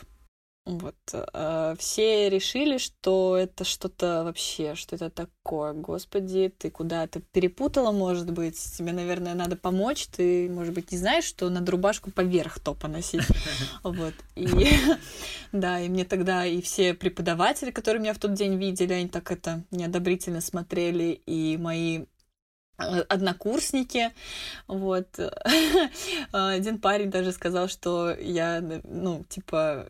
Вот. э, Все решили, что это что-то вообще, что это такое. Господи, ты куда-то перепутала, может быть. Тебе, наверное, надо помочь. Ты, может быть, не знаешь, что надо рубашку поверх топа носить. [laughs] Вот. И [laughs] да, и мне тогда и все преподаватели, которые меня в тот день видели, они так это неодобрительно смотрели, и мои э, однокурсники, вот. [laughs] Один парень даже сказал, что я, ну, типа,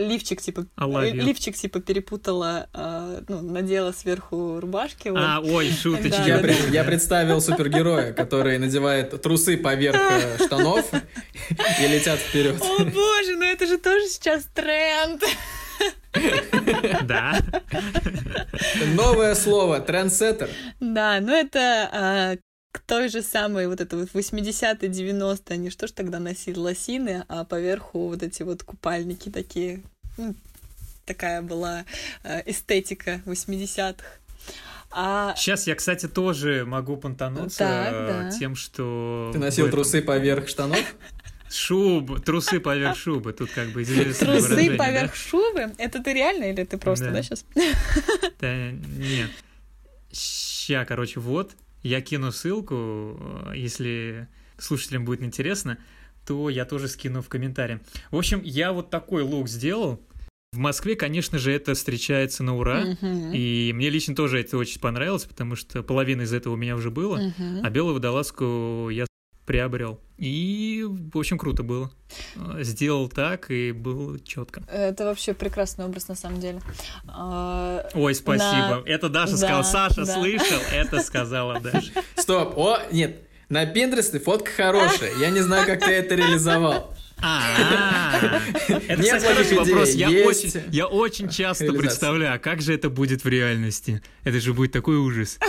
лифчик, типа, love you. лифчик, типа, перепутала, э, ну, надела сверху рубашки. вот. А, ой, шуточки. Да, Я, да, я представил супергероя, который надевает трусы поверх э, [laughs] штанов и летят вперед. О боже, ну это же тоже сейчас тренд. [laughs] Да. Новое слово трендсеттер. Да, ну это а, к той же самой вот это вот 80-е, 90-е, они что ж тогда носили лосины, а поверху вот эти вот купальники такие. Ну, такая была а, эстетика 80-х. А Сейчас я, кстати, тоже могу понтануться Так, э, да. тем, что... Ты носил этом- трусы поверх штанов? Шубы, трусы поверх шубы. Тут как бы известное трусы выражение, да? поверх шубы, это ты реально или ты просто, Да. да, сейчас? Да, нет. Ща, короче, вот. Я кину ссылку, э, если слушателям будет интересно, то я тоже скину в комментарии. В общем, я вот такой лук сделал. В Москве, конечно же, это встречается на ура. И мне лично тоже это очень понравилось, потому что половина из этого у меня уже было, а белую водолазку я приобрел. И, в общем, круто было. Э, Сделал так, и было четко. Это вообще прекрасный образ на самом деле. А, Ой, спасибо. Это Даша Да, сказала. Саша да. слышал, это [laughs] сказала Даша. Стоп, о, нет, на Пинтересте фотка хорошая, я не знаю, как ты это реализовал. А, это, кстати, хороший вопрос. Я очень, я очень часто представляю, а как же это будет в реальности? Это же будет такой ужас.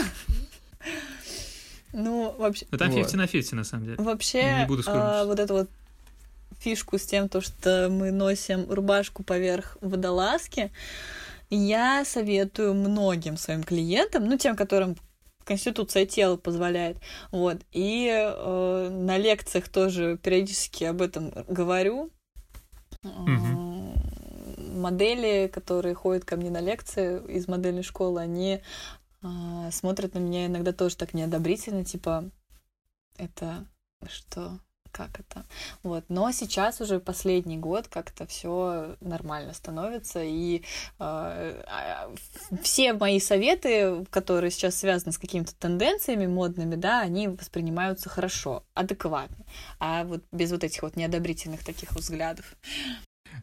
Ну, вообще, Но там Вот. 50 на 50, на самом деле. Вообще, Не буду а, вот эту вот фишку с тем, то, что мы носим рубашку поверх водолазки, я советую многим своим клиентам, ну, тем, которым конституция тела позволяет, вот, и э, на лекциях тоже периодически об этом говорю. Э, Модели, которые ходят ко мне на лекции из модельной школы, они а, смотрят на меня иногда тоже так неодобрительно, типа, это что, как это? Вот, но сейчас уже последний год как-то все нормально становится, и а, все мои советы, которые сейчас связаны с какими-то тенденциями модными, да, они воспринимаются хорошо, адекватно, а вот без вот этих вот неодобрительных таких взглядов.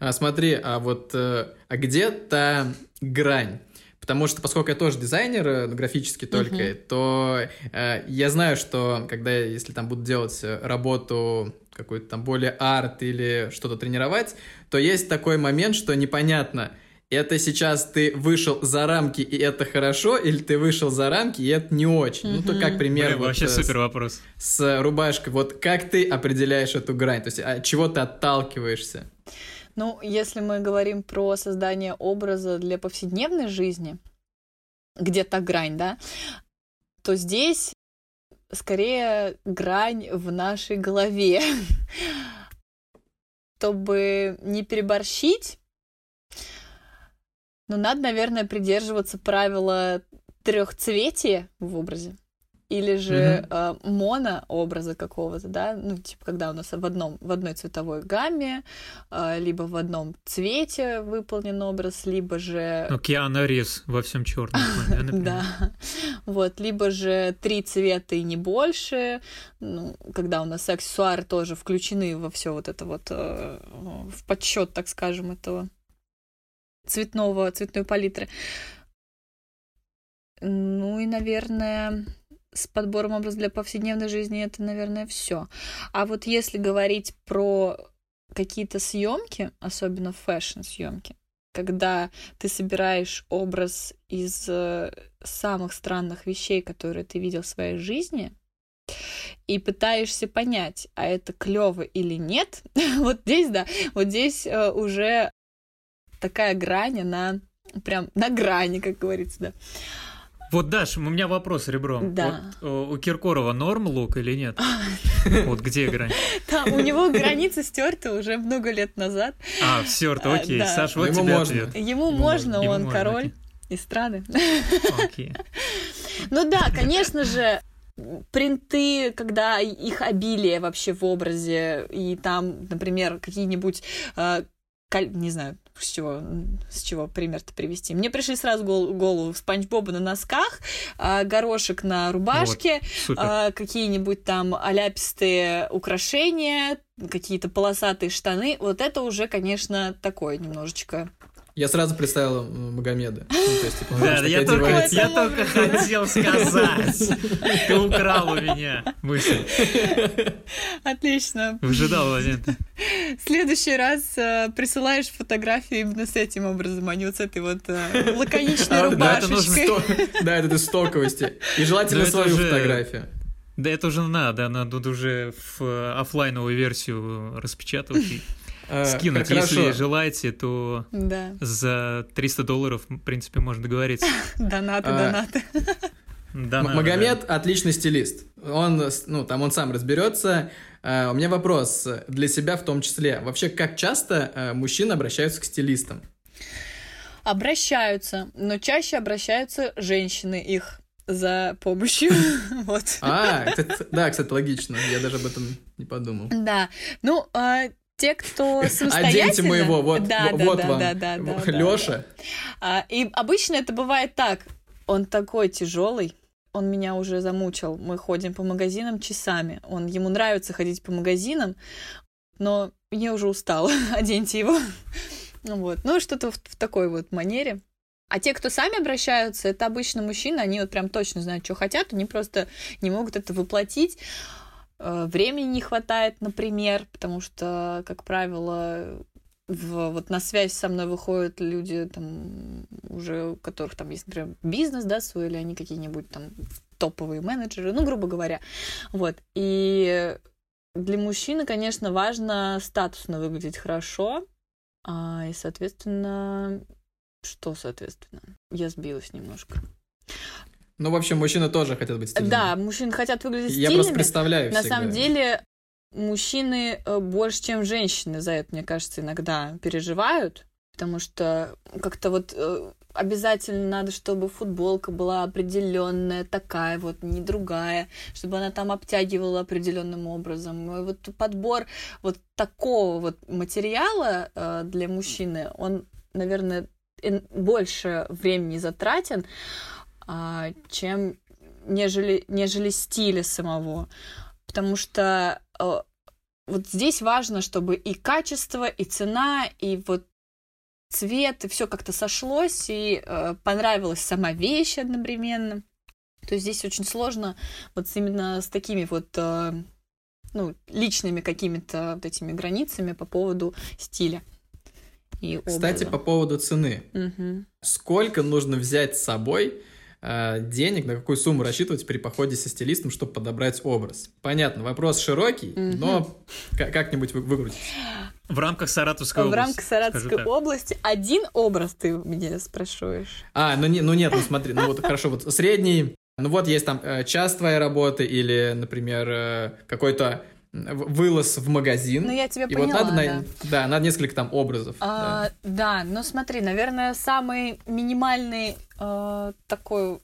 А смотри, а вот э, а где та грань? Потому что, поскольку я тоже дизайнер э, графический только, uh-huh. то э, я знаю, что когда, если там буду делать работу какой-то там более арт или что-то тренировать, то есть такой момент, что непонятно, это сейчас ты вышел за рамки, и это хорошо, или ты вышел за рамки, и это не очень. Mm-hmm. Ну, то как пример... Блин, вот, вообще с, супер вопрос. С рубашкой. Вот как ты определяешь эту грань? То есть от чего ты отталкиваешься? Ну, если мы говорим про создание образа для повседневной жизни, где то грань, да, то здесь скорее грань в нашей голове. [laughs] Чтобы не переборщить, но надо, наверное, придерживаться правила трехцветия в образе или же mm-hmm. э, монообраза какого-то, да, ну, типа, когда у нас в, одном, в одной цветовой гамме, э, либо в одном цвете выполнен образ, либо же... Ну, Киана Ривз во всем черном. [laughs] Да, вот, либо же три цвета и не больше, ну, когда у нас аксессуары тоже включены во все вот это вот, э, в подсчет, так скажем, этого цветного, цветной палитры. Ну и, наверное, с подбором образа для повседневной жизни это, наверное, все. А вот если говорить про какие-то съемки, особенно фэшн-съемки, когда ты собираешь образ из э, самых странных вещей, которые ты видел в своей жизни, и пытаешься понять, а это клево или нет, [laughs] вот здесь, да, вот здесь э, уже такая грань, она прям на грани, как говорится, да. Вот, Даш, у меня вопрос ребром. Да. Вот, у Киркорова норм лук или нет? Вот где грань? Да, у него границы стерты уже много лет назад. А, стерты, окей. Саш, вот тебе ответ. Ему можно, он король эстрады. Окей. Ну да, конечно же, принты, когда их обилие вообще в образе, и там, например, какие-нибудь э, не знаю, с чего, с чего пример-то привести. Мне пришли сразу гол, голову Спанч Боба на носках, а, горошек на рубашке, вот, а, какие-нибудь там аляпистые украшения, какие-то полосатые штаны. Вот это уже, конечно, такое немножечко я сразу представил Магомеда. Ну, типа, да, я только, я только хотел сказать. Ты украл у меня мысль. Отлично. Выжидал момента. В следующий раз э, присылаешь фотографию именно с этим образом, а не вот с этой вот э, лаконичной а, рубашечкой. Да, это из стоковости. И желательно свою фотографию. Да это уже надо, надо уже в э, офлайновую версию распечатывать Э, скинуть. Хорошо. Если желаете, то да. за 300 долларов, в принципе, можно договориться. [laughs] Донаты, а, донаты. [laughs] Донаты, Магомед да. отличный стилист. Он, ну, там он сам разберется. Uh, у меня вопрос для себя в том числе. Вообще, как часто uh, мужчины обращаются к стилистам? Обращаются, но чаще обращаются женщины их за помощью. [laughs] вот. А, да, кстати, логично. Я даже об этом не подумал. Да. Ну, а, те, кто [laughs] самостоятельно... Оденьте моего, вот, да, вот да, вам, да, да, да, Лёша. Да. И обычно это бывает так. Он такой тяжелый, он меня уже замучил. Мы ходим по магазинам часами. Он ему нравится ходить по магазинам, но я уже устала. [laughs] Оденьте его. вот. Ну, что-то в, в такой вот манере. А те, кто сами обращаются, это обычно мужчины, они вот прям точно знают, что хотят, они просто не могут это воплотить. Э, времени не хватает, например, потому что, как правило, в, вот на связь со мной выходят люди, там, уже у которых там есть, например, бизнес, да, свой, или они какие-нибудь там топовые менеджеры, ну, грубо говоря. Вот. И для мужчины, конечно, важно статусно выглядеть хорошо, а, и, соответственно, что, соответственно? Я сбилась немножко. Ну, в общем, мужчины тоже хотят быть стильными. Да, мужчины хотят выглядеть стильными. Я просто представляю На самом деле, мужчины э, больше, чем женщины за это, мне кажется, иногда переживают, потому что как-то вот э, обязательно надо, чтобы футболка была определенная, такая вот, не другая, чтобы она там обтягивала определенным образом. И вот подбор вот такого вот материала э, для мужчины, он, наверное, больше времени затратен, чем нежели, нежели стиля самого. Потому что э, вот здесь важно, чтобы и качество, и цена, и вот цвет, и все как-то сошлось, и э, понравилась сама вещь одновременно. То есть здесь очень сложно вот именно с такими вот э, ну, личными какими-то вот этими границами по поводу стиля. И Кстати, по поводу цены. Угу. Сколько нужно взять с собой э, денег, на какую сумму рассчитывать при походе со стилистом, чтобы подобрать образ? Понятно, вопрос широкий, угу. но как-нибудь вы выкрутитесь. В рамках Саратовской в области. В рамках Саратовской области один образ ты меня спрашиваешь. А, ну, не, ну нет, ну смотри, ну вот хорошо, вот средний, ну вот есть там э, час твоей работы или, например, э, какой-то вылаз в магазин. Ну, я тебя и поняла, вот надо, да. да, надо несколько там образов. А, да. да, ну смотри, наверное, самый минимальный э, такой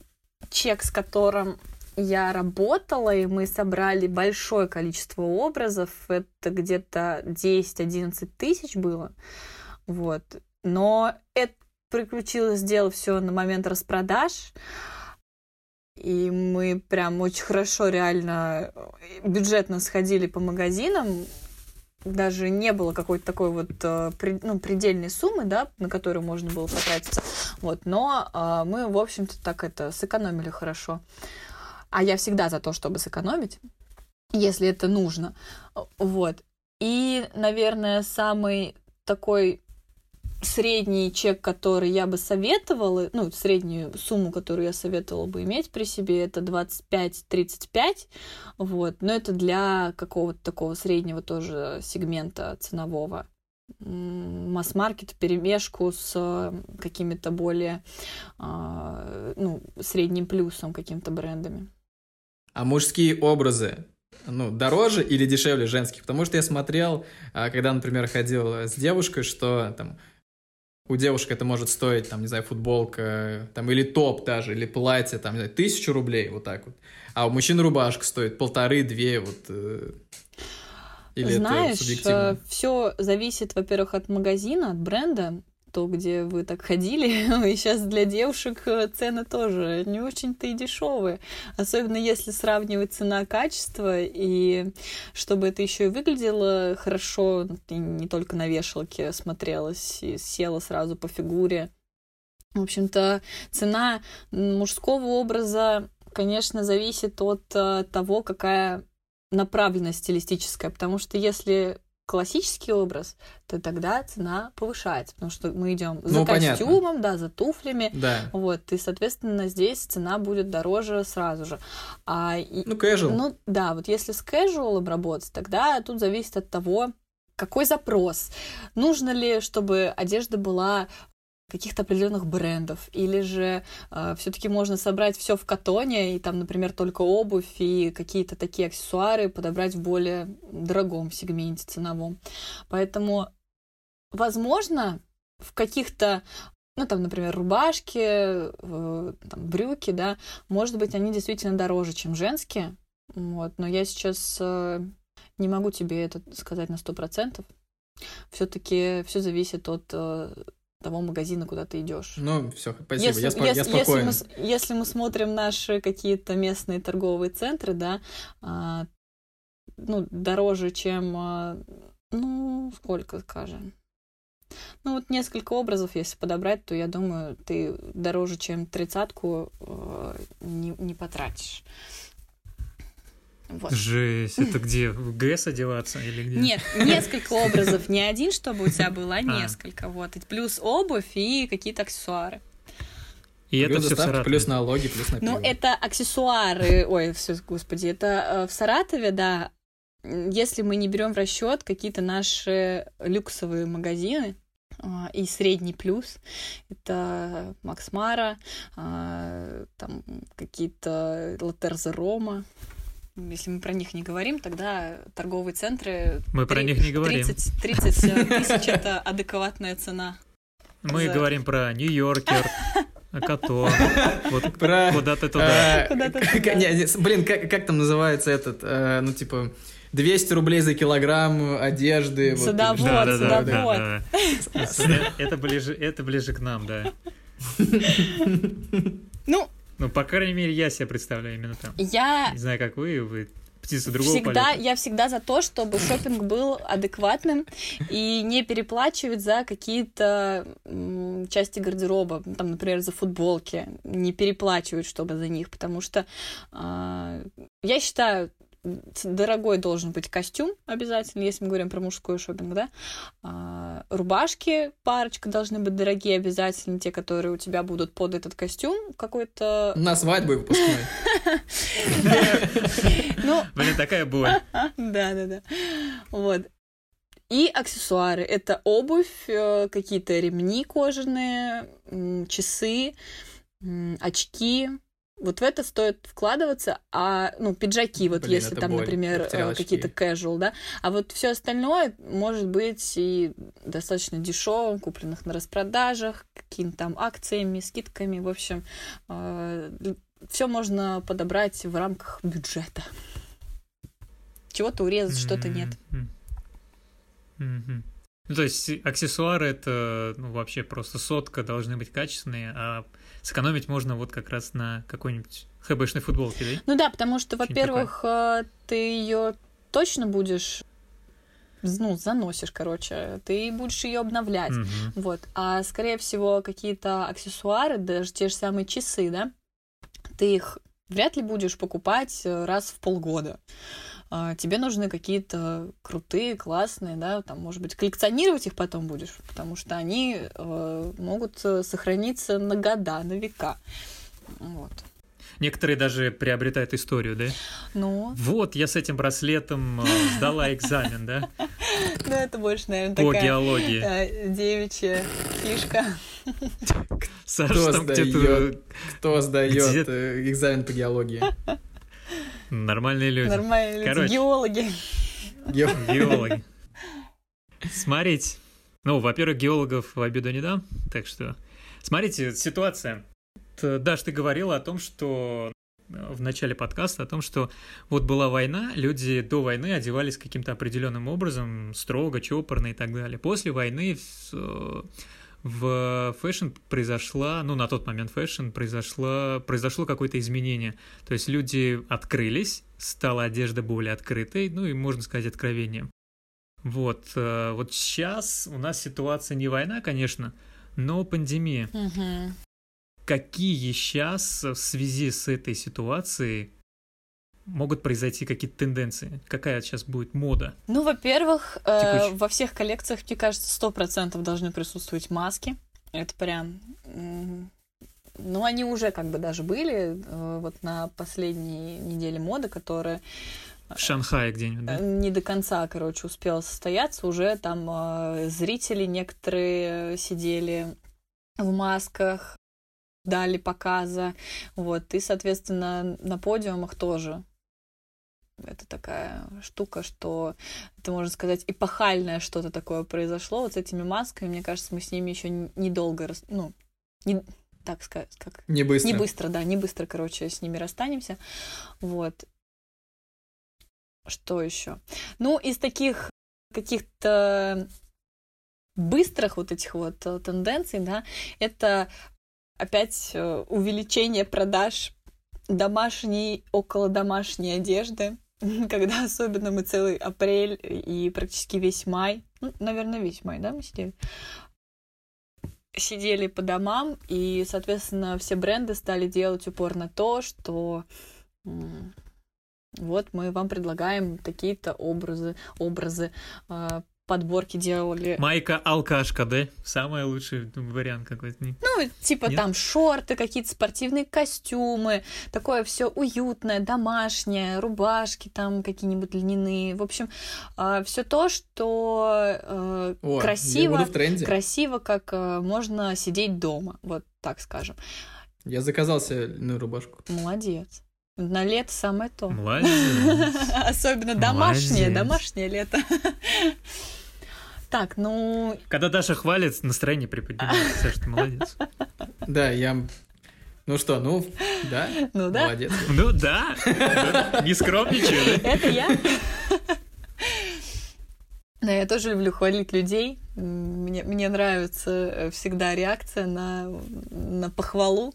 чек, с которым я работала, и мы собрали большое количество образов, это где-то 10-11 тысяч было, вот. Но это приключилось дело все на момент распродаж, и мы прям очень хорошо реально э, бюджетно сходили по магазинам. Даже не было какой-то такой вот э, ну, предельной суммы, да, на которую можно было потратиться. Вот, но э, мы, в общем-то, так это сэкономили хорошо. А я всегда за то, чтобы сэкономить, если это нужно. Вот. И, наверное, самый такой средний чек, который я бы советовала, ну, среднюю сумму, которую я советовала бы иметь при себе, это 25-35, вот, но это для какого-то такого среднего тоже сегмента ценового масс-маркет перемешку с какими-то более а, ну, средним плюсом каким-то брендами. А мужские образы ну, дороже или дешевле женских? Потому что я смотрел, а, когда, например, ходил с девушкой, что там у девушек это может стоить, там, не знаю, футболка, там, или топ даже, или платье, там, не знаю, тысячу рублей, вот так вот. А у мужчин рубашка стоит полторы-две, вот. Э, или Знаешь, это все зависит, во-первых, от магазина, от бренда то, где вы так ходили, [laughs] и сейчас для девушек э, цены тоже не очень-то и дешевые. Особенно если сравнивать цена-качество, и чтобы это еще и выглядело хорошо, и не только на вешалке смотрелось, и села сразу по фигуре. В общем-то, цена мужского образа, конечно, зависит от э, того, какая направленность стилистическая, потому что если классический образ, то тогда цена повышается, потому что мы идем за ну, костюмом, понятно. да, за туфлями, да. вот, и, соответственно, здесь цена будет дороже сразу же. А, ну, casual. Ну, да, вот если с casual работать, тогда тут зависит от того, какой запрос? Нужно ли, чтобы одежда была каких-то определенных брендов, или же э, все-таки можно собрать все в катоне и там, например, только обувь и какие-то такие аксессуары подобрать в более дорогом сегменте ценовом. Поэтому, возможно, в каких-то ну, там, например, рубашки, э, там, брюки, да, может быть, они действительно дороже, чем женские, вот, но я сейчас э, не могу тебе это сказать на сто процентов. Все-таки все зависит от э, того магазина, куда ты идешь. Ну, все, спасибо, если, я, спо- если, я спокоен. Если мы, если мы смотрим наши какие-то местные торговые центры, да, а, ну, дороже, чем, а, ну, сколько, скажем, ну, вот несколько образов, если подобрать, то я думаю, ты дороже, чем тридцатку э, не, не потратишь. Вот. Жесть, это где? В ГЭС одеваться или где? Нет, несколько образов, не один, чтобы у тебя было, а несколько. Вот. Плюс обувь и какие-то аксессуары. И это все в Саратове. Плюс налоги, плюс на Ну, это аксессуары. Ой, все, господи, это э, в Саратове, да. Если мы не берем в расчет какие-то наши люксовые магазины, а, и средний плюс это Макс Мара, а, там какие-то Латерза Рома, если мы про них не говорим, тогда торговые центры... Мы 3, про них не говорим. 30, 30 э, тысяч — это адекватная цена. Мы за... говорим про Нью-Йоркер, [laughs] Като. Вот про... куда-то туда. Э, куда-то туда. Блин, как, как там называется этот, э, ну, типа... 200 рублей за килограмм одежды. Садовод, вот, садовод. Да, да, да. Это, ближе, это ближе к нам, да. Ну, ну, по крайней мере, я себя представляю именно там. Я... Не знаю, как вы, вы птица другого всегда, полета. Я всегда за то, чтобы шопинг был адекватным и не переплачивать за какие-то части гардероба, там, например, за футболки, не переплачивать, чтобы за них, потому что э, я считаю, дорогой должен быть костюм обязательно, если мы говорим про мужской шопинг, да. А, рубашки парочка должны быть дорогие обязательно, те, которые у тебя будут под этот костюм какой-то. На свадьбу выпускной. [laughs] Ну, блин, такая боль. [laughs] Да, да, да. Вот. И аксессуары. Это обувь, э, какие-то ремни кожаные, часы, очки, вот в это стоит вкладываться, а, ну, пиджаки, вот Блин, если там, боль. например, э, какие-то casual, да, а вот все остальное может быть и достаточно дешевым, купленных на распродажах, какими-то там акциями, скидками, в общем, э, все можно подобрать в рамках бюджета. Чего-то урезать, что-то нет. Ну, то есть аксессуары это ну, вообще просто сотка должны быть качественные, а сэкономить можно вот как раз на какой-нибудь хэбэшной футболке, да? Ну да, потому что, во-первых, э, ты ее точно будешь ну, заносишь, короче, ты будешь ее обновлять. Угу. Вот. А скорее всего, какие-то аксессуары, даже те же самые часы, да, ты их вряд ли будешь покупать э, раз в полгода. А, тебе нужны какие-то крутые, классные, да, там, может быть, коллекционировать их потом будешь, потому что они э, могут э, сохраниться на года, на века. Вот. Некоторые даже приобретают историю, да? Ну. Вот, я с этим браслетом э, сдала экзамен, да? [laughs] Ну, это больше, наверное, такая... По геологии. Девичья фишка. Саша, там где-то... Кто сдает экзамен по геологии? Нормальные люди. Нормальные люди. Короче, геологи. [laughs] Геологи. Смотрите. Ну, во-первых, геологов в обиду не дам, так что... Смотрите, ситуация. Даш, ты говорила о том, что в начале подкаста о том, что вот была война, люди до войны одевались каким-то определенным образом, строго, чопорно и так далее. После войны в fashion произошла, ну, на тот момент fashion произошло, произошло какое-то изменение. То есть люди открылись, стала одежда более открытой, ну, и, можно сказать, откровением. Вот, э, вот сейчас у нас ситуация не война, конечно, но пандемия. Угу. Какие сейчас в связи с этой ситуацией могут произойти какие-то тенденции? Какая сейчас будет мода? Ну, во-первых, э, во всех коллекциях, мне кажется, сто процентов должны присутствовать маски. Это прям... Ну, они уже как бы даже были э, вот на последней неделе моды, которая в Шанхае где-нибудь, да? Не до конца, короче, успела состояться. Уже там э, зрители некоторые сидели в масках, дали показа. Вот. И, соответственно, на подиумах тоже это такая штука, что это, можно сказать, эпохальное что-то такое произошло вот с этими масками. Мне кажется, мы с ними еще недолго, ну, не, так сказать, как... Не быстро. Не быстро, да, не быстро, короче, с ними расстанемся. Вот. Что еще? Ну, из таких каких-то быстрых вот этих вот э, тенденций, да, это опять э, увеличение продаж домашней, около домашней одежды. [laughs] когда особенно мы целый апрель и практически весь май, ну, наверное, весь май, да, мы сидели, сидели по домам, и, соответственно, все бренды стали делать упор на то, что вот мы вам предлагаем такие-то образы, образы а, подборки делали. Майка алкашка, да? Самый лучший вариант какой-то. Ну, типа Нет? там шорты, какие-то спортивные костюмы, такое все уютное, домашнее, рубашки там какие-нибудь льняные. В общем, а, все то, что э, О, красиво, красиво, как э, можно сидеть дома, вот так скажем. Я заказал себе льняную рубашку. Молодец. На лето самое то. Молодец. [laughs] Особенно домашнее, домашнее лето. [laughs] Так, ну... Когда Даша хвалит, настроение приподнимается. Саша, ты молодец. Да, я... Ну что, ну, да? Ну да. Молодец. Ну да. Не скромничаю, да? Это я. Да, я тоже люблю хвалить людей. Мне, мне нравится э, всегда реакция на, на похвалу.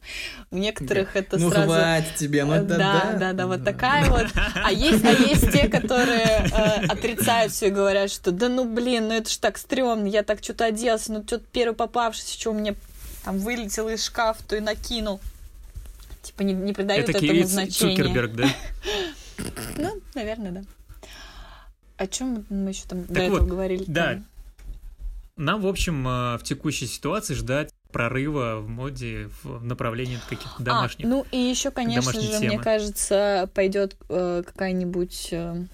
У некоторых это ну, сразу... хватит тебе, ну да, да, да, да, вот такая вот. А есть, а есть те, которые э, отрицают все и говорят, что да ну блин, ну это ж так стрёмно, я так что-то оделся, ну что-то первый попавшийся, что у меня там вылетел из шкафа, то и накинул. Типа не, не придают это этому значения. Цукерберг, да? [laughs] Ну, наверное, да. О чем мы еще там Так до этого вот, говорили? да. Там? Нам, в общем, э, в текущей ситуации ждать прорыва в моде в направлении каких-то домашних. А, ну и еще, конечно же, мне темы. кажется, пойдет э, какая-нибудь э,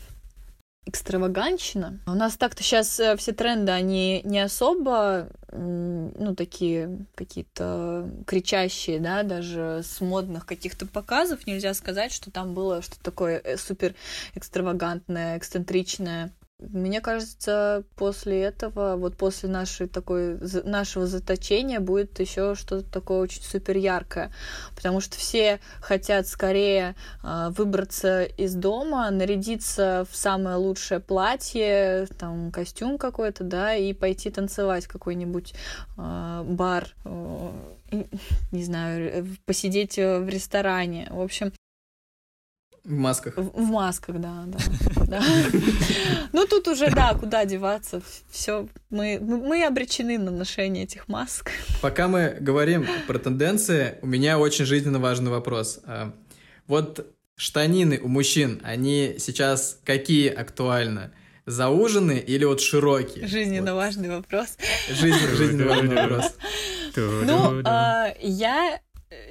экстраваганщина. У нас так-то сейчас все тренды, они не особо, ну, такие какие-то кричащие, да, даже с модных каких-то показов нельзя сказать, что там было что-то такое э, супер экстравагантное, эксцентричное. Мне кажется, после этого, вот после нашей такой, нашего заточения будет еще что-то такое очень супер яркое, потому что все хотят скорее а, выбраться из дома, нарядиться в самое лучшее платье, там костюм какой-то, да, и пойти танцевать в какой-нибудь а, бар, э, не знаю, посидеть э, в ресторане. В общем, В масках. в, в масках, да, да. [laughs] Ну тут уже, да, куда деваться. Все, мы, мы обречены на ношение этих масок. Пока мы говорим про тенденции, у меня очень жизненно важный вопрос. А, Вот штанины у мужчин, они сейчас какие актуальны? Зауженные или вот широкие? Жизненно Вот. важный вопрос. Жизненно, жизненно важный вопрос. Ну, а, я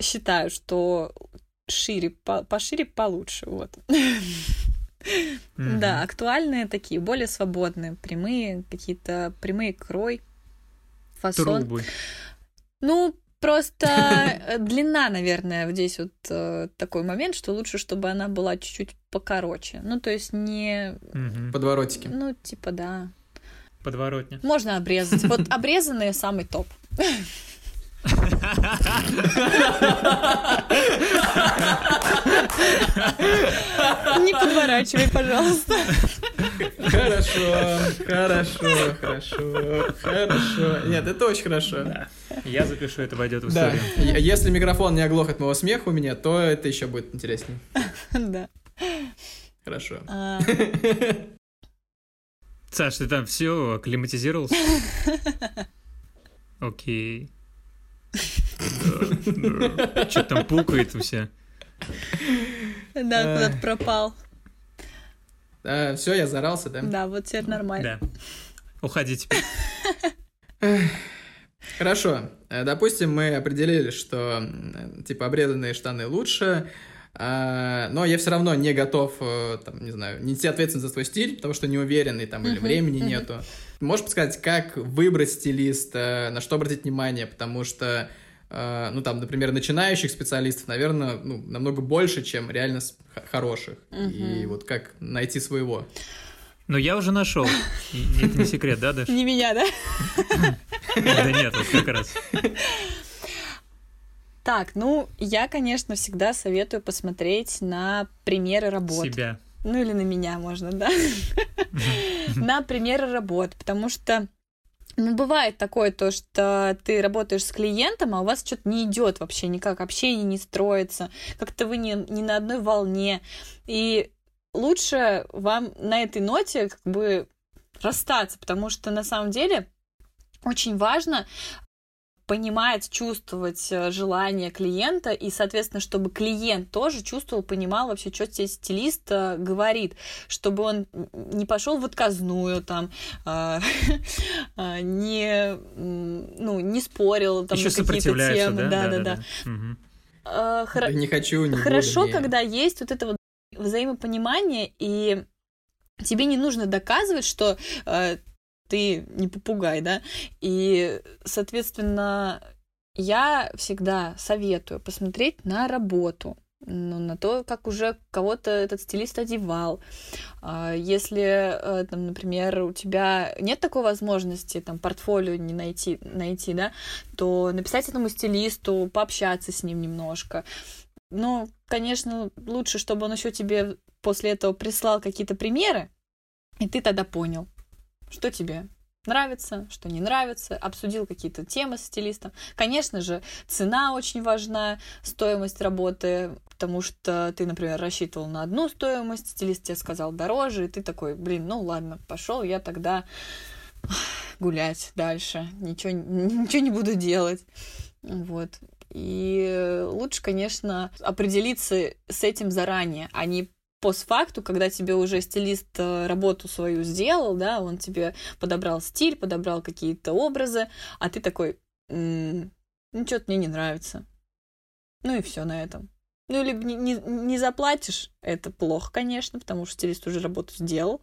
считаю, что шире, по- пошире получше, вот. Да, актуальные такие, более свободные, прямые, какие-то прямые крой, фасон. Трубы. Ну, просто э, длина, наверное, здесь вот э, такой момент, что лучше, чтобы она была чуть-чуть покороче. Ну, то есть не... Подворотики. Ну, типа, да. Подворотня. Можно обрезать. Вот обрезанные самый топ. Не подворачивай, пожалуйста. Хорошо, хорошо, хорошо, хорошо. Нет, это очень хорошо. Да. Я запишу, это войдет в Да. историю. Е- Если микрофон не оглох от моего смеха у меня, то это еще будет интереснее. Да. Хорошо. А, Саш, ты там все климатизировался? [laughs] Окей. Что там пукает у себя? Да, куда-то пропал. все, я зарался, да? Да, вот теперь нормально. Да. Уходи теперь. Хорошо. Допустим, мы определили, что типа обрезанные штаны лучше, а, но я все равно не готов, э, там, не знаю, нести ответственность за свой стиль, потому что не уверенный там или времени нету. Можешь подсказать, как выбрать стилиста, на что обратить внимание, потому что э, ну, там, например, начинающих специалистов, наверное, ну, намного больше, чем реально хороших. И Мгм. вот как найти своего. Но я уже нашел. И Это не секрет, да, Даш? Не меня, да? Да нет, вот как раз. Так, ну, я, конечно, всегда советую посмотреть на примеры работ. Себя. Ну, или на меня можно, да? На примеры работ, потому что ну, бывает такое то, что ты работаешь с клиентом, а у вас что-то не идет вообще никак, общение не строится, как-то вы не, не на одной волне. И лучше вам на этой ноте как бы расстаться, потому что на самом деле очень важно понимать, чувствовать э, желание клиента, и, соответственно, чтобы клиент тоже чувствовал, понимал вообще, что тебе стилист э, говорит, чтобы он не пошел в отказную, там, э, э, [laughs] не, ну, не спорил там Еще на какие-то сопротивляется, темы. да? Да-да-да. Мгм. Э, Не хочу, не Хорошо, когда есть вот это вот взаимопонимание, и тебе не нужно доказывать, что э, ты не попугай, да, и, соответственно, я всегда советую посмотреть на работу, ну, на то, как уже кого-то этот стилист одевал. А, Если, э, там, например, у тебя нет такой возможности, там, портфолио не найти, найти, да, то написать этому стилисту, пообщаться с ним немножко. Но, конечно, лучше, чтобы он еще тебе после этого прислал какие-то примеры, и ты тогда понял, что тебе нравится, что не нравится, обсудил какие-то темы с стилистом. Конечно же, цена очень важна, стоимость работы, потому что ты, например, рассчитывал на одну стоимость, стилист тебе сказал дороже, и ты такой, блин, ну ладно, пошел я тогда гулять дальше, ничего, ничего не буду делать. Вот. И лучше, конечно, определиться с этим заранее, а не постфакту, когда тебе уже стилист э, работу свою сделал, да, он тебе подобрал стиль, подобрал какие-то образы, а ты такой, ну что-то мне не нравится. Ну и все на этом. Ну, либо не, не, не заплатишь, это плохо, конечно, потому что стилист уже работу сделал.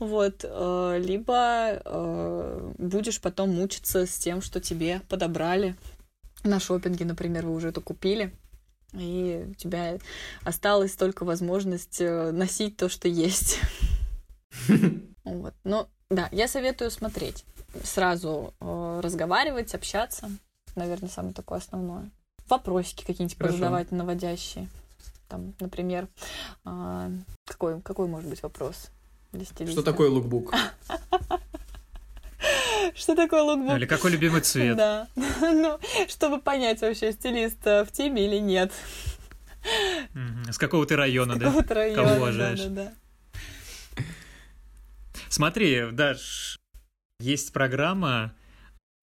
Вот. Э, либо э, будешь потом мучиться с тем, что тебе подобрали. На шопинге, например, вы уже это купили и у тебя осталась только возможность э, носить то, что есть. [laughs] Вот. Ну, да, я советую смотреть. Сразу э, разговаривать, общаться. Наверное, самое такое основное. Вопросики какие-нибудь задавать наводящие. Там, например, э, какой, какой может быть вопрос для стилиста? Что такое лукбук? [laughs] [laughs] Что такое лукбук? Или какой любимый цвет? Да. [laughs] Ну, чтобы понять вообще, стилист в теме или нет. С какого ты района, да? какого района, Кого уважаешь? Да, да, да. Смотри, Даш, есть программа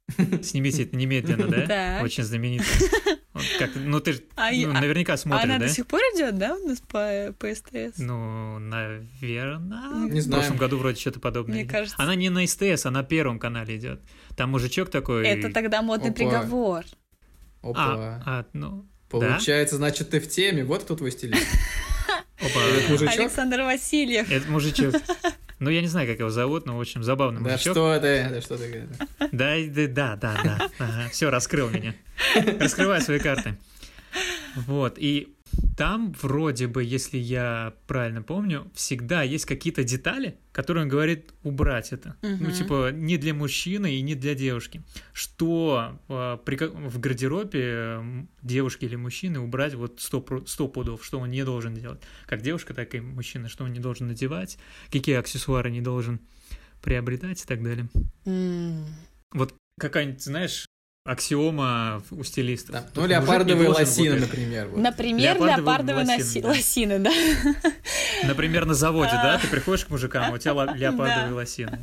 [laughs] Снимите это немедленно, да? Очень знаменитая. [laughs] как, ну, ты же а, ну, наверняка смотришь, она да? до сих пор идет, да, у нас по, по СТС? Ну, наверное. Не в знаю. прошлом году вроде что-то подобное. Мне кажется. Она не на СТС, а на Первом канале идет. Там мужичок такой... Это тогда модный Опа. приговор. Опа. А, а, ну, Получается, да? значит, ты в теме. Вот кто твой стилист. [laughs] Опа. Александр Васильев. Это мужичок. Ну, я не знаю, как его зовут, но, в общем, забавно. Да мужичок. что ты, да что ты. Да, да, да, да. Ага. Все, раскрыл меня. Раскрывай свои карты. Вот, и там вроде бы, если я правильно помню, всегда есть какие-то детали, которые он говорит убрать это. Угу. Ну, типа, не для мужчины и не для девушки. Что э, при, в гардеробе девушки или мужчины убрать вот сто, сто пудов, что он не должен делать. Как девушка, так и мужчина, что он не должен надевать, какие аксессуары не должен приобретать и так далее. Mm. Вот какая-нибудь, знаешь, аксиома у стилистов. Да. Ну, леопардовые лосины, например. Вот. Например, леопардовые, леопардовые лосины, да. лосины, да. Например, на заводе, да? Ты приходишь к мужикам, а у тебя леопардовые лосины.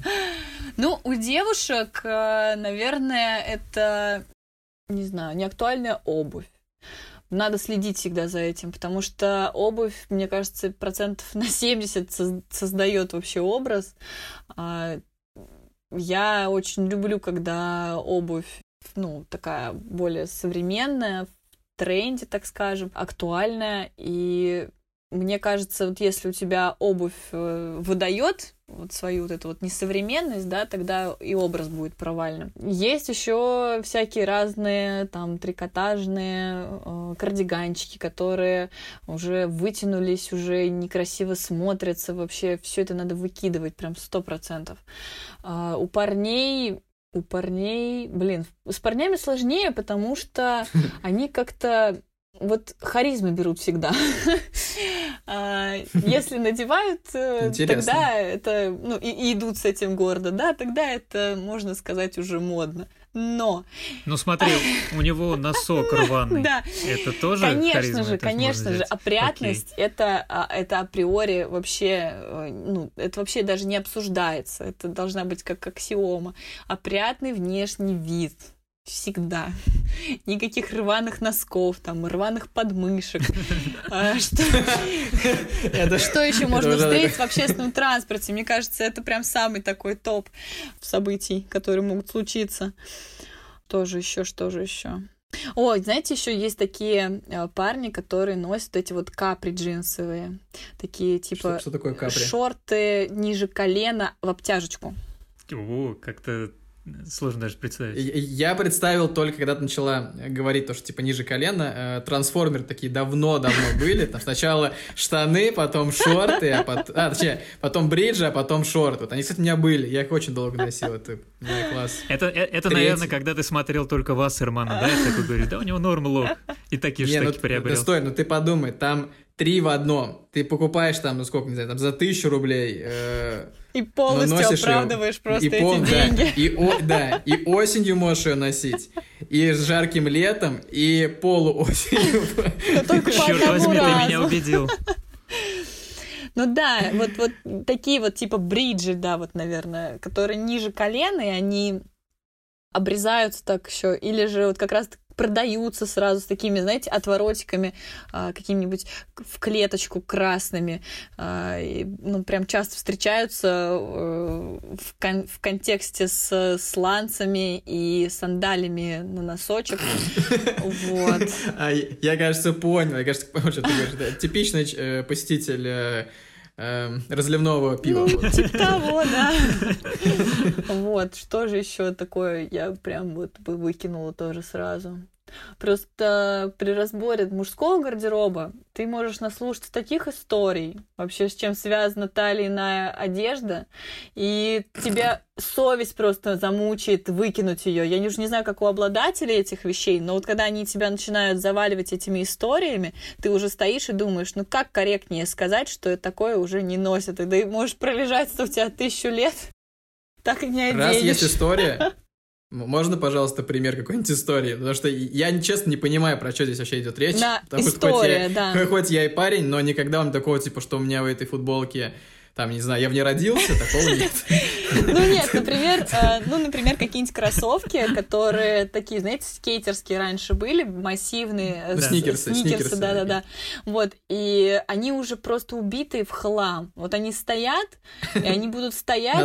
Ну, у девушек, э, наверное, это, не знаю, неактуальная обувь. Надо следить всегда за этим, потому что обувь, мне кажется, процентов на 70 создает вообще образ. А, я очень люблю, когда обувь ну, такая более современная, в тренде, так скажем, актуальная. И мне кажется, вот если у тебя обувь э, выдает вот свою вот эту вот несовременность, да, тогда и образ будет провальным. Есть еще всякие разные там трикотажные э, кардиганчики, которые уже вытянулись, уже некрасиво смотрятся, вообще все это надо выкидывать прям сто процентов. Э, у парней у парней, блин, с парнями сложнее, потому что [laughs] они как-то вот харизмы берут всегда. [laughs] А, если [laughs] надевают, э, тогда это, ну, и идут с этим гордо, да, тогда это, можно сказать, уже модно но... Ну смотри, у него носок [laughs] рваный. Да. Это тоже Конечно же, конечно же. Опрятность это, а, это априори вообще, э, ну, это вообще даже не обсуждается. Это должна быть как аксиома. Опрятный внешний вид всегда. Никаких рваных носков, там, рваных подмышек. А, что [laughs] еще можно встретить в общественном транспорте? Мне кажется, это прям самый такой топ событий, которые могут случиться. Тоже еще, что же еще? Ой, знаете, еще есть такие э, парни, которые носят эти вот капри джинсовые. Такие типа что, что такое капри? шорты ниже колена в обтяжечку. О, как-то Сложно даже представить. Я представил только, когда ты начала говорить то, что типа ниже колена. Э, трансформеры такие давно-давно [laughs] были. Там сначала штаны, потом шорты, а потом... А, точнее, потом бриджи, а потом шорты. Вот они, кстати, у меня были. Я их очень долго носил. Это класс. Это, э, это наверное, когда ты смотрел только Вассермана, да? И такой говоришь, да, у него норм лог. И такие штуки ну, приобрел. Стой, ну ты подумай, там три в одном. Ты покупаешь там, ну сколько, не знаю, там за тысячу рублей. Э, и полностью оправдываешь ее, просто и эти пол- да, деньги. и, о- да, и осенью можешь ее носить, и с жарким летом, и полуосенью. Черт возьми, ты меня убедил. Ну да, вот, вот такие вот типа бриджи, да, вот, наверное, которые ниже колена, и они обрезаются так еще, или же вот как раз продаются сразу с такими, знаете, отворотиками, а, какими-нибудь в клеточку красными. а, и, ну, прям часто встречаются э, в, кон- в контексте с сланцами и сандалями на носочек. Вот. [laughs] А я, кажется, понял, я, кажется, понял, типичный э, посетитель э, э, разливного пива. Ну, Вот. типа [laughs] того, да. [laughs] Вот, что же еще такое я прям вот выкинула тоже сразу. Просто при разборе мужского гардероба ты можешь наслушаться таких историй, вообще с чем связана та или иная одежда, и тебя совесть просто замучает выкинуть ее. Я уже не знаю, как у обладателей этих вещей, но вот когда они тебя начинают заваливать этими историями, ты уже стоишь и думаешь, ну как корректнее сказать, что такое уже не носят, и ты можешь пролежать у тебя тысячу лет, так и не Раз оденешь. есть история, можно, пожалуйста, пример какой-нибудь истории? Потому что я, честно, не понимаю, про что здесь вообще идет речь. Да, Потому что хоть история, я, да. [laughs] хоть я и парень, но никогда вам такого, типа, что у меня в этой футболке, там, не знаю, я в ней родился, такого нет. Ну нет, например, э, ну, например, какие-нибудь кроссовки, которые такие, знаете, скейтерские раньше были, массивные. э, Ну, сникерсы, Сникерсы, да-да-да. Вот, и они уже просто убитые в хлам. Вот они стоят, и они будут стоять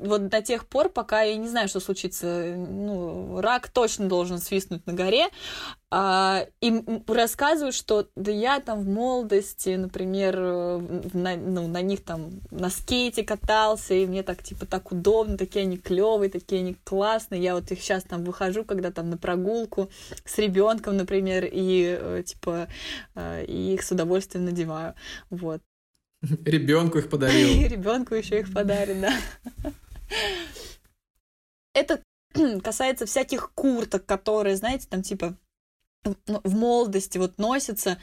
вот до тех пор, пока я не знаю, что случится. Ну, рак точно должен свистнуть на горе. А, и рассказывают, что да я там в молодости, например, э, на, ну, на них там на скейте катался, и мне так типа так удобно, такие они клевые, такие они классные. Я вот их сейчас там выхожу, когда там на прогулку с ребенком, например, и э, типа э, и их с удовольствием надеваю. Вот. [laughs] Ребенку их подарил. [laughs] Ребенку еще их подарит, да. [laughs] Это [clears throat] касается всяких курток, которые, знаете, там типа в молодости вот носятся.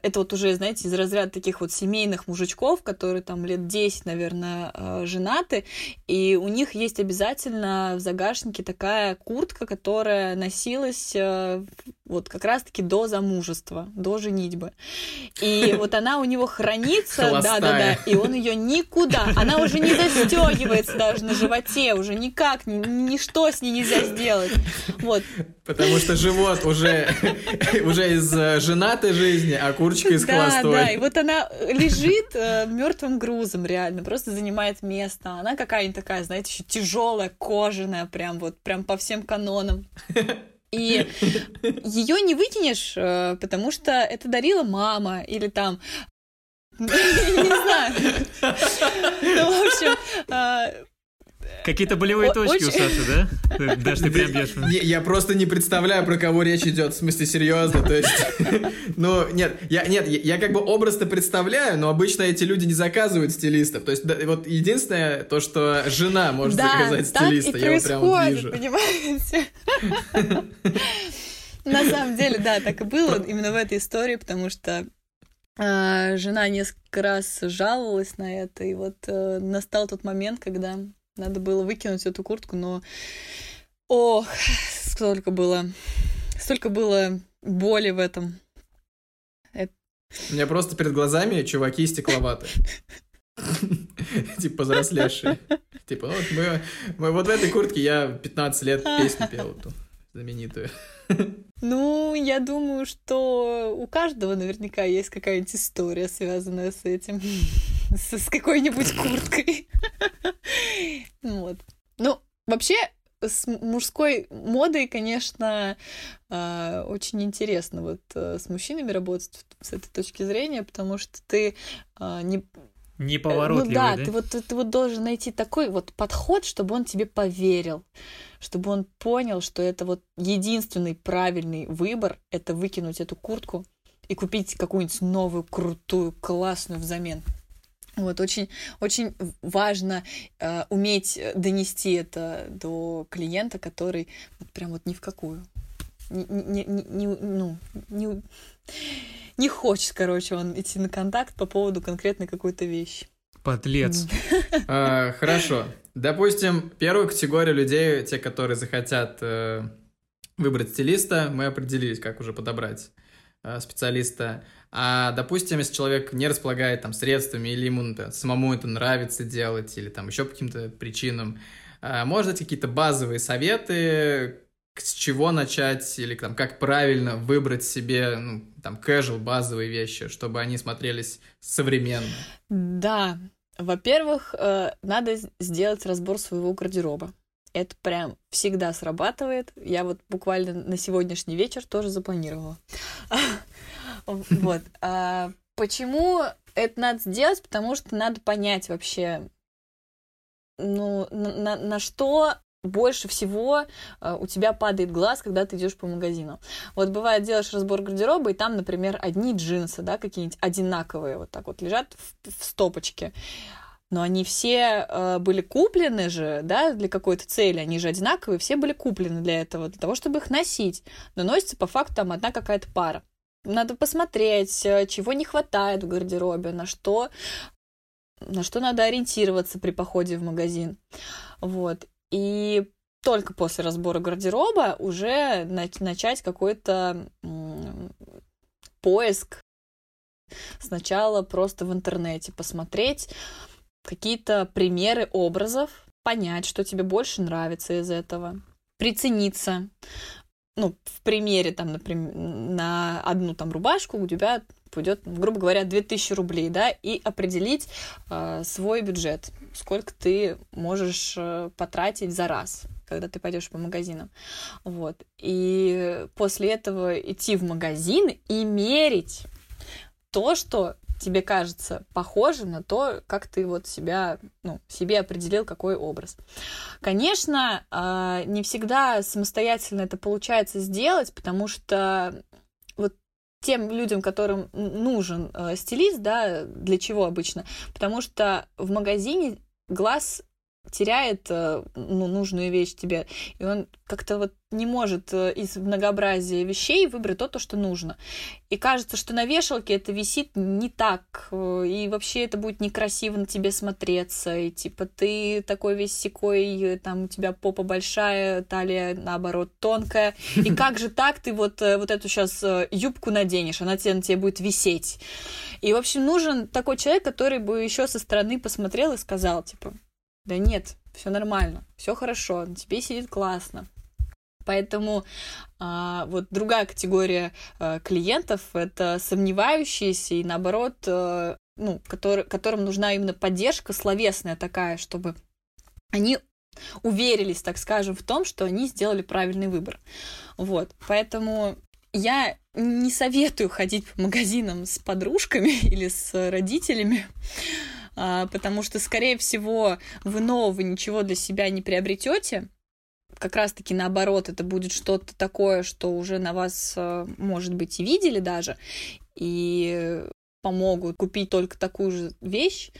Это вот уже, знаете, из разряда таких вот семейных мужичков, которые там лет 10, наверное, э, женаты, и у них есть обязательно в загашнике такая куртка, которая носилась э, вот как раз-таки до замужества, до женитьбы. И [laughs] вот она у него хранится, да-да-да, и он ее никуда, она уже не застегивается даже на животе, уже никак, ни- ничто с ней нельзя сделать. Вот, Потому что живот уже, [laughs] уже из э, женатой жизни, а курочка из Да, холостой. да, и вот она лежит мертвым грузом, реально, просто занимает место. Она какая-нибудь такая, знаете, еще тяжелая, кожаная, прям вот, прям по всем канонам. И ее не выкинешь, э, потому что это дарила мама или там [laughs] не знаю. Ну, в общем, э, Какие-то болевые О- точки у Саши, да? Даже ты прям бьешь. Я, я просто не представляю, про кого речь идет, в смысле, серьезно, то есть, [laughs] ну, нет, я, нет, я, как бы образ-то представляю, но обычно эти люди не заказывают стилистов, то есть, вот единственное, то, что жена может заказать стилиста, я прям вижу. понимаете? [laughs] На самом деле, да, так и было именно в этой истории, потому что а, жена несколько раз жаловалась на это, и вот э, настал тот момент, когда надо было выкинуть эту куртку, но ох, столько было, столько было боли в этом. У меня просто перед глазами чуваки стекловатые. Типа повзрослевшие. Типа, вот мы, вот в этой куртке я 15 лет песню пел знаменитую. Ну, я думаю, что у каждого наверняка есть какая-нибудь история, связанная с этим, [laughs] с, с какой-нибудь курткой. [laughs] Вот. Ну, вообще, с мужской модой, конечно, а, очень интересно вот э, с мужчинами работать с этой точки зрения, потому что ты а, не, Неповоротливый, ну да, да? Ты, вот, ты, ты вот должен найти такой вот подход, чтобы он тебе поверил, чтобы он понял, что это вот единственный правильный выбор — это выкинуть эту куртку и купить какую-нибудь новую, крутую, классную взамен. Вот, очень, очень важно э, уметь донести это до клиента, который вот прям вот ни в какую. Не, не, не, не- ну, не, не хочет, короче, он идти на контакт по поводу конкретной какой-то вещи. Подлец. [laughs] А, хорошо. Допустим, первую категорию людей, те, которые захотят э, выбрать стилиста, мы определились, как уже подобрать э, специалиста. А, допустим, если человек не располагает там средствами, или ему это, самому это нравится делать, или там еще по каким-то причинам, э, может дать какие-то базовые советы, с чего начать, или там, как правильно выбрать себе, ну, там, casual, базовые вещи, чтобы они смотрелись современно? Да, во-первых, э, надо сделать разбор своего гардероба. Это прям всегда срабатывает. Я вот буквально на сегодняшний вечер тоже запланировала. [laughs] Вот. А почему это надо сделать? Потому что надо понять вообще, ну, на, на что больше всего э, у тебя падает глаз, когда ты идешь по магазину. Вот бывает, делаешь разбор гардероба, и там, например, одни джинсы, да, какие-нибудь одинаковые, вот так вот лежат в, в стопочке. Но они все э, были куплены же, да, для какой-то цели, они же одинаковые, все были куплены для этого, для того, чтобы их носить. Но носится по факту там одна какая-то пара. Надо посмотреть, э, чего не хватает в гардеробе, на что, на что надо ориентироваться при походе в магазин. Вот. И только после разбора гардероба уже начать какой-то поиск. Сначала просто в интернете посмотреть какие-то примеры образов, понять, что тебе больше нравится из этого, прицениться. Ну, в примере, там, например, на одну там рубашку у тебя пойдет, грубо говоря, 2000 рублей, да, и определить э, свой бюджет, сколько ты можешь э, потратить за раз когда ты пойдешь по магазинам. Вот. И после этого идти в магазин и мерить то, что тебе кажется похожим на то, как ты вот себя, ну, себе определил какой образ. Конечно, э, не всегда самостоятельно это получается сделать, потому что тем людям, которым нужен э, стилист, да, для чего обычно? Потому что в магазине глаз теряет э, ну, нужную вещь тебе, и он как-то вот не может э, из многообразия вещей выбрать то, то, что нужно. И кажется, что на вешалке это висит не так, э, и вообще это будет некрасиво на тебе смотреться, и типа ты такой весь секой, там у тебя попа большая, талия наоборот тонкая, и как же так ты вот, вот эту сейчас юбку наденешь, она тебе, на тебе будет висеть. И, в общем, нужен такой человек, который бы еще со стороны посмотрел и сказал, типа, да нет, все нормально, все хорошо, тебе сидит классно. Поэтому а, вот другая категория а, клиентов это сомневающиеся и наоборот, а, ну, который, которым нужна именно поддержка словесная такая, чтобы они уверились, так скажем, в том, что они сделали правильный выбор. Вот, поэтому я не советую ходить по магазинам с подружками [laughs] или с родителями, потому что, скорее всего, вы нового ничего для себя не приобретете. Как раз-таки наоборот, это будет что-то такое, что уже на вас, а, может быть, и видели даже, и помогут купить только такую же вещь.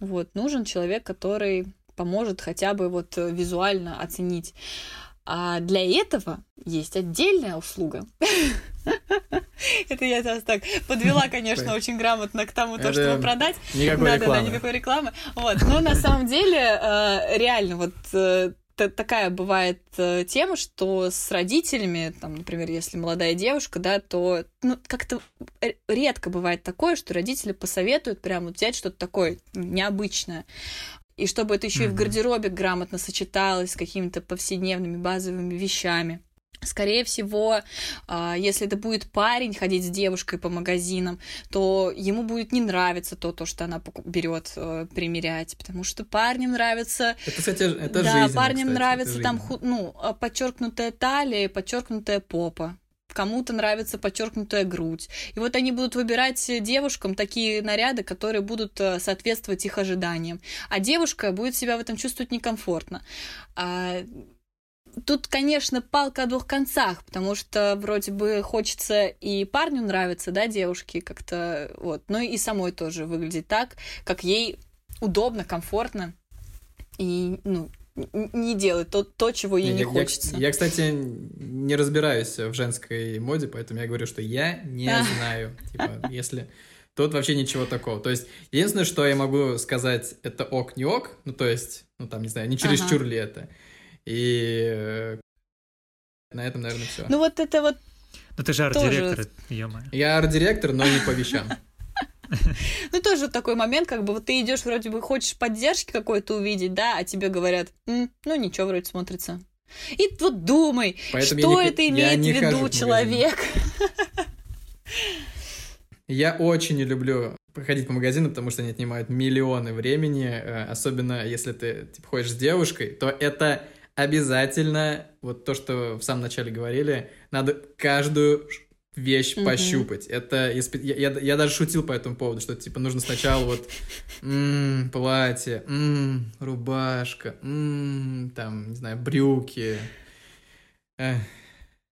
Вот, нужен человек, который поможет хотя бы вот визуально оценить. А для этого есть отдельная услуга. [laughs] [laughs] Это я сейчас так подвела, конечно, очень грамотно к тому, то, чтобы продать. Никакой да, рекламы. Да, да, никакой рекламы. Вот. Но на самом деле, э, реально, вот э, такая бывает э, тема, что с родителями, там, например, если молодая девушка, да, то ну, как-то редко бывает такое, что родители посоветуют прямо взять что-то такое необычное. И чтобы это еще mm-hmm. и в гардеробе грамотно сочеталось с какими-то повседневными базовыми вещами. Скорее всего, а, если это будет парень ходить с девушкой по магазинам, то ему будет не нравиться то, то что она берет э, примерять, потому что парням нравится... Это, кстати, это Да, жизнь, парням кстати, нравится там, ну, а, подчеркнутая талия, подчеркнутая попа кому-то нравится подчеркнутая грудь. И вот они будут выбирать девушкам такие наряды, которые будут э, соответствовать их ожиданиям. А девушка будет себя в этом чувствовать некомфортно. А тут, конечно, палка о двух концах, потому что вроде бы хочется и парню нравится, да, девушке как-то, вот, но и самой тоже выглядеть так, как ей удобно, комфортно. И, ну, не делать то, то чего ей я, не я, хочется. Я, я, кстати, не разбираюсь в женской моде, поэтому я говорю, что я не знаю. Типа, если... Тут вообще ничего такого. То есть, единственное, что я могу сказать, это ок, не ок. Ну, то есть, ну, там, не знаю, не чересчур ага. ли это. И э, на этом, наверное, все. Ну, вот это вот ну ты же арт-директор, ё-моё. Я арт-директор, но не по вещам. [laughs] Ну, тоже такой момент, как бы вот ты идешь, вроде бы хочешь поддержки какой-то увидеть, да, а тебе говорят, ну, ничего, вроде смотрится. И вот думай, Поэтому что не, это имеет в виду человек. Я очень не люблю ходить по магазину, потому что они отнимают миллионы времени, э, особенно если ты типа, ходишь с девушкой, то это обязательно, вот то, что в самом начале говорили, надо каждую вещь mm-hmm. пощупать. Это я, я, я даже шутил по этому поводу, что типа нужно сначала вот [laughs] м-м, платье, м-м, рубашка, м-м, там не знаю брюки. Эх.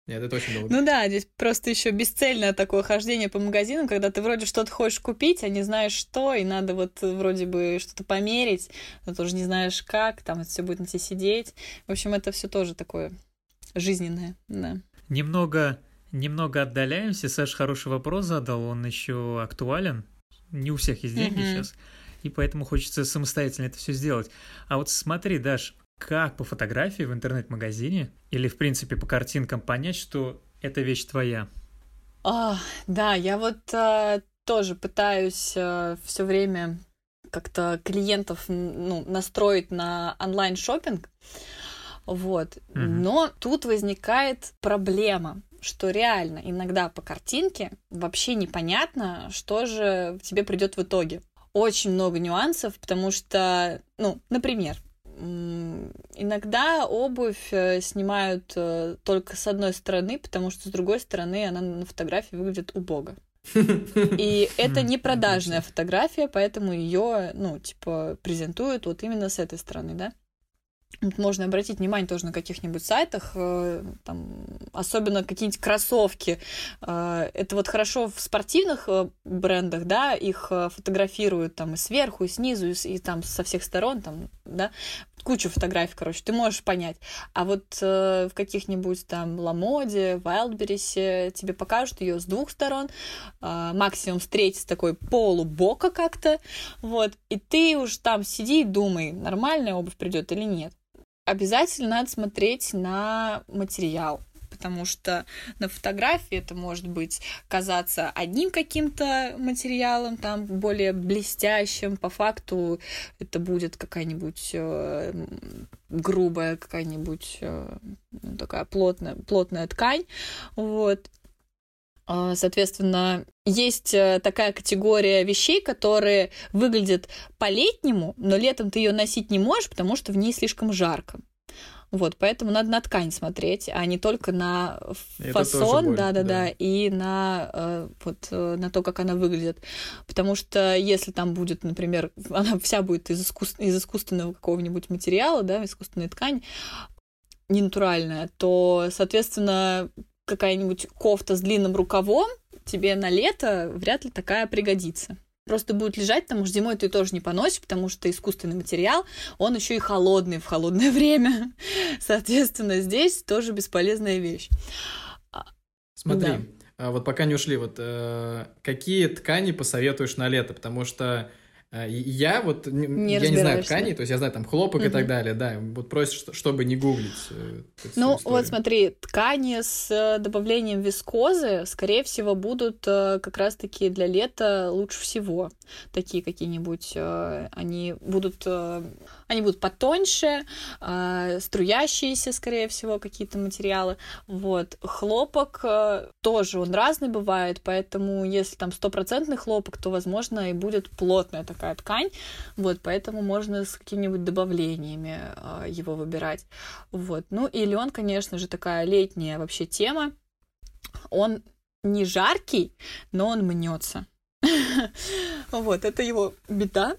Нет, это очень долго. Ну да, здесь просто еще бесцельное такое хождение по магазинам, когда ты вроде что-то хочешь купить, а не знаешь что, и надо вот вроде бы что-то померить, но тоже не знаешь как, там это все будет на тебе сидеть. В общем, это все тоже такое жизненное, да. Немного, немного отдаляемся. Саш хороший вопрос задал, он еще актуален. Не у всех есть деньги uh-huh. сейчас, и поэтому хочется самостоятельно это все сделать. А вот смотри, Даш, как по фотографии в интернет-магазине или, в принципе, по картинкам понять, что эта вещь твоя? А, да, я вот а, тоже пытаюсь а, все время как-то клиентов ну, настроить на онлайн шопинг, вот. Mm-hmm. Но тут возникает проблема, что реально иногда по картинке вообще непонятно, что же тебе придет в итоге. Очень много нюансов, потому что, ну, например, Иногда обувь э, снимают э, только с одной стороны, потому что с другой стороны она на фотографии выглядит убого. И [laughs] это не продажная фотография, поэтому ее, ну, типа, презентуют вот именно с этой стороны, да? Можно обратить внимание тоже на каких-нибудь сайтах, э, там, особенно какие-нибудь кроссовки. Э, это вот хорошо в спортивных э, брендах, да, их фотографируют там и сверху, и снизу, и, и там со всех сторон, там, да, кучу фотографий, короче, ты можешь понять. А вот в каких-нибудь там Ламоде, Wildberries тебе покажут ее с двух сторон, максимум с третьей, с такой полубока как-то, вот, и ты уж там сиди и думай, нормальная обувь придет или нет обязательно надо смотреть на материал потому что на фотографии это может быть казаться одним каким-то материалом, там более блестящим, по факту это будет какая-нибудь э, грубая, какая-нибудь э, ну, такая плотная, плотная ткань, вот. А, соответственно, есть э, такая категория вещей, которые выглядят по-летнему, но летом ты ее носить не можешь, потому что в ней слишком жарко. Вот, поэтому надо на ткань смотреть, а не только на фасон, да-да-да, и на э, вот э, на то, как она выглядит, потому что если там будет, например, [laughs] она вся будет из, искус... из искусственного какого-нибудь материала, да, искусственная ткань, не натуральная, то, соответственно, какая-нибудь кофта с длинным рукавом тебе на лето вряд ли такая пригодится. Просто будет лежать, потому что зимой ты тоже не поносишь, потому что искусственный материал, он еще и холодный в холодное [laughs] время. Соответственно, здесь тоже бесполезная вещь. А, Смотри, да. А вот пока не ушли, вот э, какие ткани посоветуешь на лето? Потому что я вот, не я не знаю тканей, то есть я знаю там хлопок угу. и так далее, да, вот просишь, чтобы не гуглить. Э, ну, вот смотри, ткани с э, добавлением вискозы, скорее всего, будут э, как раз-таки для лета лучше всего. Такие какие-нибудь, они будут, они будут потоньше, струящиеся, скорее всего, какие-то материалы. Вот, хлопок тоже, он разный бывает, поэтому если там стопроцентный хлопок, то, возможно, и будет плотная такая ткань, вот, поэтому можно с какими-нибудь добавлениями э, его выбирать, вот. Ну и лен, конечно же, такая летняя вообще тема, он не жаркий, но он мнется. [laughs] Вот, это его беда.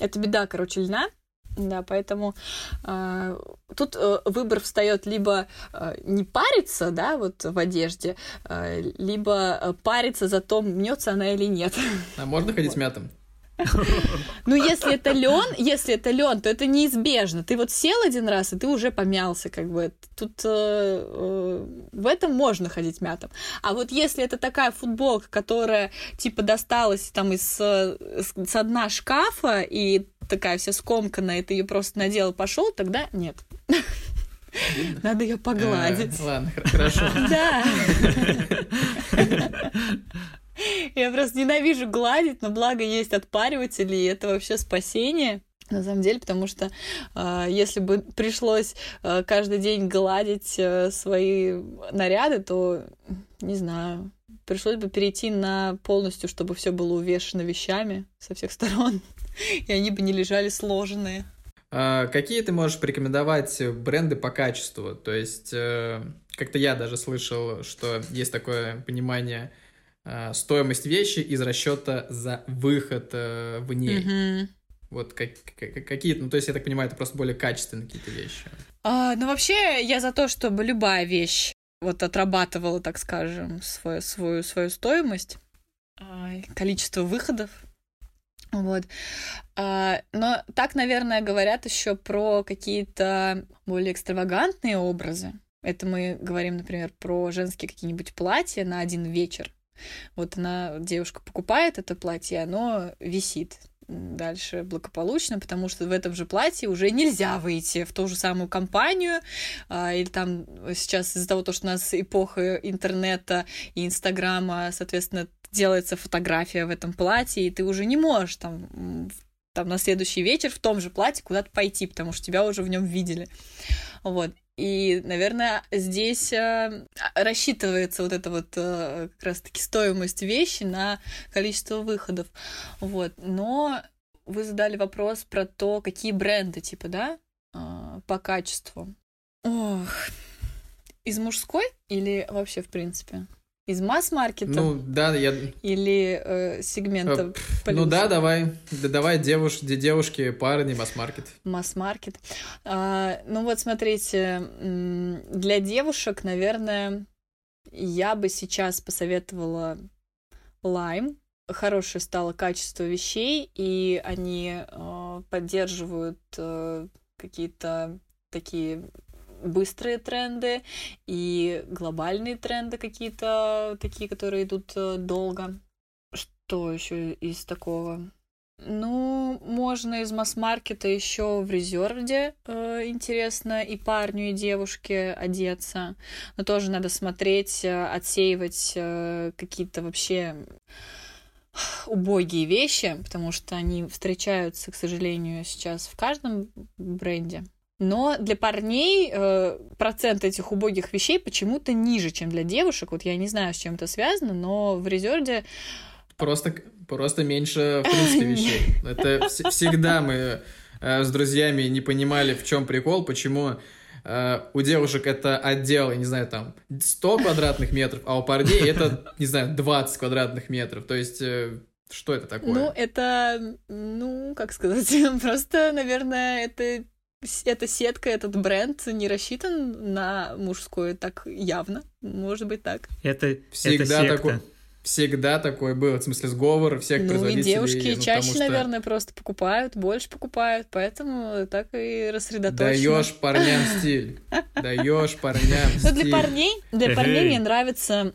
Это беда, короче, льна. Да, поэтому э, тут э, выбор встает либо э, не париться, да, вот в одежде, э, либо париться за то, мнется она или нет. А можно ходить вот. мятым? Ну, если это лен, если это лен, то это неизбежно. Ты вот сел один раз, и ты уже помялся, как бы. Тут э, э, в этом можно ходить мятом. А вот если это такая футболка, которая типа досталась там из с, с дна шкафа и такая вся скомканная, и ты ее просто надел и пошел, тогда нет. Надо ее погладить. А, ладно, хорошо. Да. [laughs] [laughs] Я просто ненавижу гладить, но благо есть отпариватели, и это вообще спасение. На самом деле, потому что э, если бы пришлось э, каждый день гладить э, свои наряды, то не знаю, пришлось бы перейти на полностью, чтобы все было увешано вещами со всех сторон, [laughs] и они бы не лежали сложенные. А какие ты можешь порекомендовать бренды по качеству? То есть, э, как-то я даже слышал, что есть такое понимание стоимость вещи из расчета за выход э, в ней. Мгм. Вот как, как- какие, ну то есть я так понимаю, это просто более качественные какие-то вещи. А, ну, вообще, я за то, чтобы любая вещь вот отрабатывала, так скажем, свою, свою, свою стоимость, а, количество выходов. Вот. А, но так, наверное, говорят еще про какие-то более экстравагантные образы. Это мы говорим, например, про женские какие-нибудь платья на один вечер. Вот она, девушка покупает это платье, оно висит дальше благополучно, потому что в этом же платье уже нельзя выйти в ту же самую компанию, а, или там сейчас из-за того, что у нас эпоха интернета и инстаграма, соответственно, делается фотография в этом платье, и ты уже не можешь там там на следующий вечер в том же платье куда-то пойти, потому что тебя уже в нем видели. Вот. И, наверное, здесь э, рассчитывается вот эта вот э, как раз-таки стоимость вещи на количество выходов. Вот. Но вы задали вопрос про то, какие бренды, типа, да, а, по качеству. Ох, из мужской или вообще в принципе? Из масс-маркета Ну да, я, или э, сегмента ну плюса? да, давай, да, давай девуш, де- девушки, парни, масс-маркет. Масс-маркет. А, ну вот смотрите, для девушек, наверное, я бы сейчас посоветовала Lime. Хорошее стало качество вещей, и они э, поддерживают э, какие-то такие быстрые тренды и глобальные тренды какие-то такие, которые идут э, долго. Что еще из такого? Ну, можно из масс-маркета еще в резервде э, интересно и парню, и девушке одеться. Но тоже надо смотреть, э, отсеивать э, какие-то вообще убогие вещи, потому что они встречаются, к сожалению, сейчас в каждом бренде. Но для парней э, процент этих убогих вещей почему-то ниже, чем для девушек. Вот я не знаю, с чем это связано, но в резервде Просто, просто меньше, в принципе, [laughs] вещей. Это вс- всегда мы э, с друзьями не понимали, в чем прикол, почему э, у девушек это отдел, я не знаю, там 100 квадратных метров, а у парней [laughs] это, не знаю, 20 квадратных метров. То есть, э, что это такое? Ну, это, ну, как сказать, [laughs] просто, наверное, это эта сетка, этот бренд не рассчитан на мужскую так явно. Может быть так. Это, Всегда это такой- Всегда такое было, в смысле сговор всех ну и производителей. девушки ну, чаще, что наверное, просто покупают, больше покупают, поэтому так и рассредоточено. Даешь парням стиль. Даешь парням [laughs] Ну, для стиль. парней, для парней мне нравится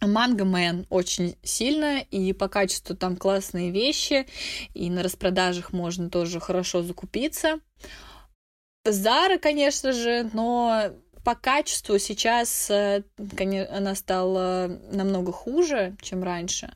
Манго Мэн очень сильно, и по качеству там классные вещи, и на распродажах можно тоже хорошо закупиться. Зара, конечно же, но по качеству сейчас э, коне- она стала намного хуже, чем раньше.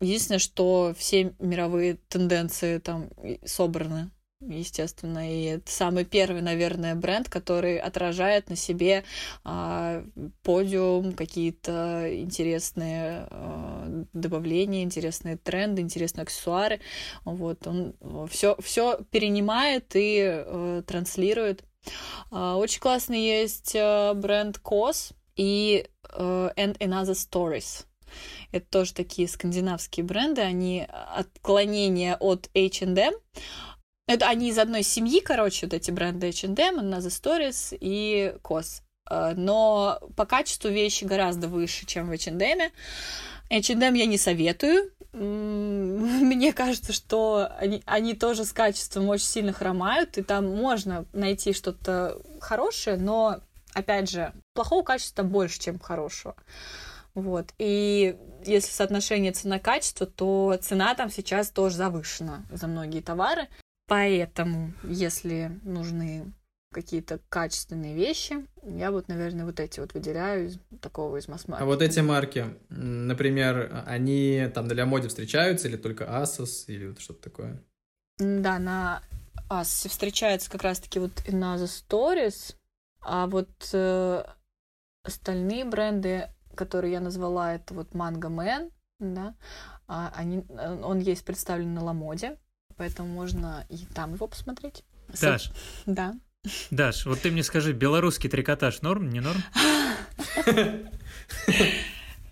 Единственное, что все мировые тенденции там собраны, естественно, и это самый первый, наверное, бренд, который отражает на себе а, подиум, какие-то интересные а, добавления, интересные тренды, интересные аксессуары. Вот он все, все перенимает и э, транслирует. А, Очень классный есть э, бренд COS и э, And Another Stories. Это тоже такие скандинавские бренды, они отклонения от H&M. Это они из одной семьи, короче, вот эти бренды H&M, Another Stories и COS. Э, Но по качеству вещи гораздо выше, чем в H&M. H&M я не советую, [laughs] мне кажется, что они, они тоже с качеством очень сильно хромают, и там можно найти что-то хорошее, но, опять же, плохого качества больше, чем хорошего. Вот. И если соотношение цена-качество, то цена там сейчас тоже завышена за многие товары. Поэтому, если нужны какие-то качественные вещи, я вот, наверное, вот эти вот выделяю из такого из масс А вот эти марки, например, они там для моде встречаются или только Asus или вот что-то такое? Да, на Asus встречается как раз-таки вот на The Stories, а вот э, остальные бренды, которые я назвала, это вот Mango Man, да, а они, э, он есть представлен на Ламоде, поэтому можно и там его посмотреть. Даш, да. Даш, вот ты мне скажи, белорусский трикотаж норм, не норм?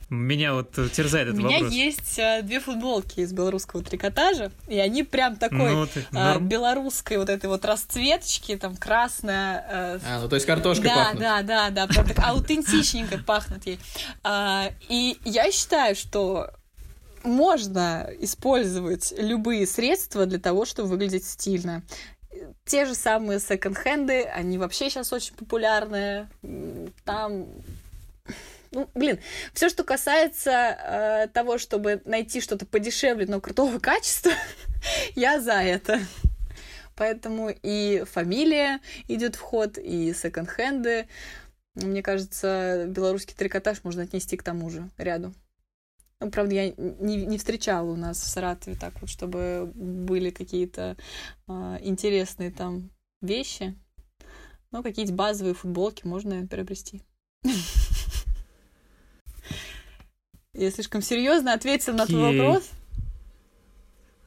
Меня вот терзает этот вопрос. У меня вопрос. есть а, две футболки из белорусского трикотажа, и они прям такой ну, ты, а, белорусской вот этой вот расцветочки, там красная. А, а ну то есть картошка да, пахнет. Да, да, да, прям так аутентичненько пахнет ей. А, и я считаю, что можно использовать любые средства для того, чтобы выглядеть стильно. Те же самые секонд-хенды, они вообще сейчас очень популярны. Там ну, блин, все, что касается э, того, чтобы найти что-то подешевле, но крутого [laughs] качества, [laughs] я за это. Поэтому и фамилия идет в ход, и секонд-хенды. Мне кажется, белорусский трикотаж можно отнести к тому же ряду. Ну, правда, я не, не встречала у нас в Саратове так вот, чтобы были какие-то э, интересные там вещи. Но какие-то базовые футболки можно приобрести. [laughs] Я слишком серьезно ответил на твой вопрос.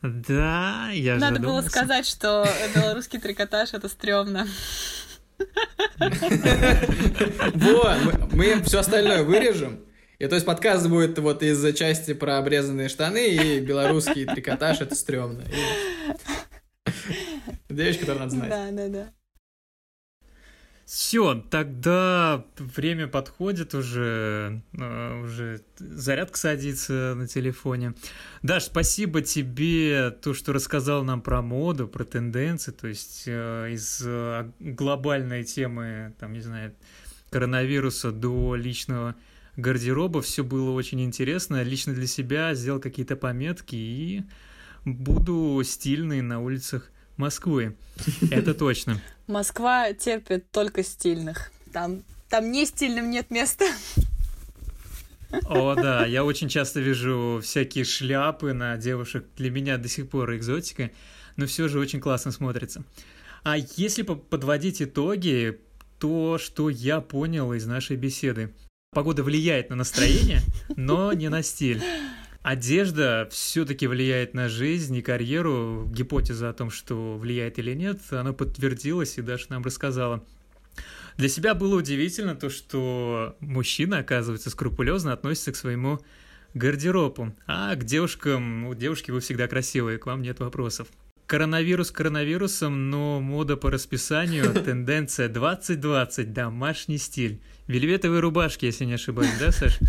Да, я Надо было сказать, что белорусский трикотаж это стрёмно. Вот, мы все остальное вырежем. И то есть подкаст будет вот из части про обрезанные штаны и белорусский трикотаж, это стрёмно. Вещь, которую надо знать. Да, да, да. Все, тогда время подходит уже, э, уже зарядка садится на телефоне. Даш, спасибо тебе, то, что рассказал нам про моду, про тенденции, то есть э, из э, глобальной темы, там, не знаю, коронавируса до личного гардероба. Все было очень интересно. Лично для себя сделал какие-то пометки и буду стильный на улицах Москвы. [laughs] Это точно. Москва терпит только стильных. Там, там не стильным нет места. О, да, я очень часто вижу всякие шляпы на девушек. Для меня до сих пор экзотика, но все же очень классно смотрится. А если подводить итоги, то, что я понял из нашей беседы. Погода влияет на настроение, но не на стиль. Одежда все-таки влияет на жизнь и карьеру. Гипотеза о том, что влияет или нет, она подтвердилась и даже нам рассказала. Для себя было удивительно то, что мужчина, оказывается, скрупулезно относится к своему гардеробу. А к девушкам, ну, девушки вы всегда красивые, к вам нет вопросов. Коронавирус коронавирусом, но мода по расписанию, тенденция 2020, домашний стиль. Вельветовые рубашки, если не ошибаюсь, да, Саш?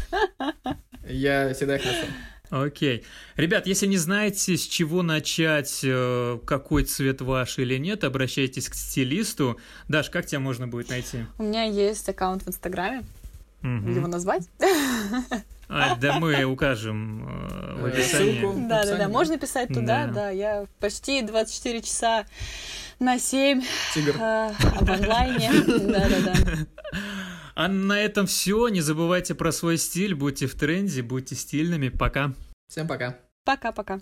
Я всегда их ношу. Окей. Ребят, если не знаете, с чего начать, э, какой цвет ваш или нет, обращайтесь к стилисту. Даш, как тебя можно будет найти? У меня есть аккаунт в Инстаграме. Угу. Его назвать? А, да, мы укажем э, в описании. Ссылку да, да, да. Можно писать туда, да. да. Я почти 24 часа на 7 Тигр. Э, в онлайне. [laughs] Да, да, да. А на этом все. Не забывайте про свой стиль. Будьте в тренде, будьте стильными. Пока. Всем пока. Пока-пока.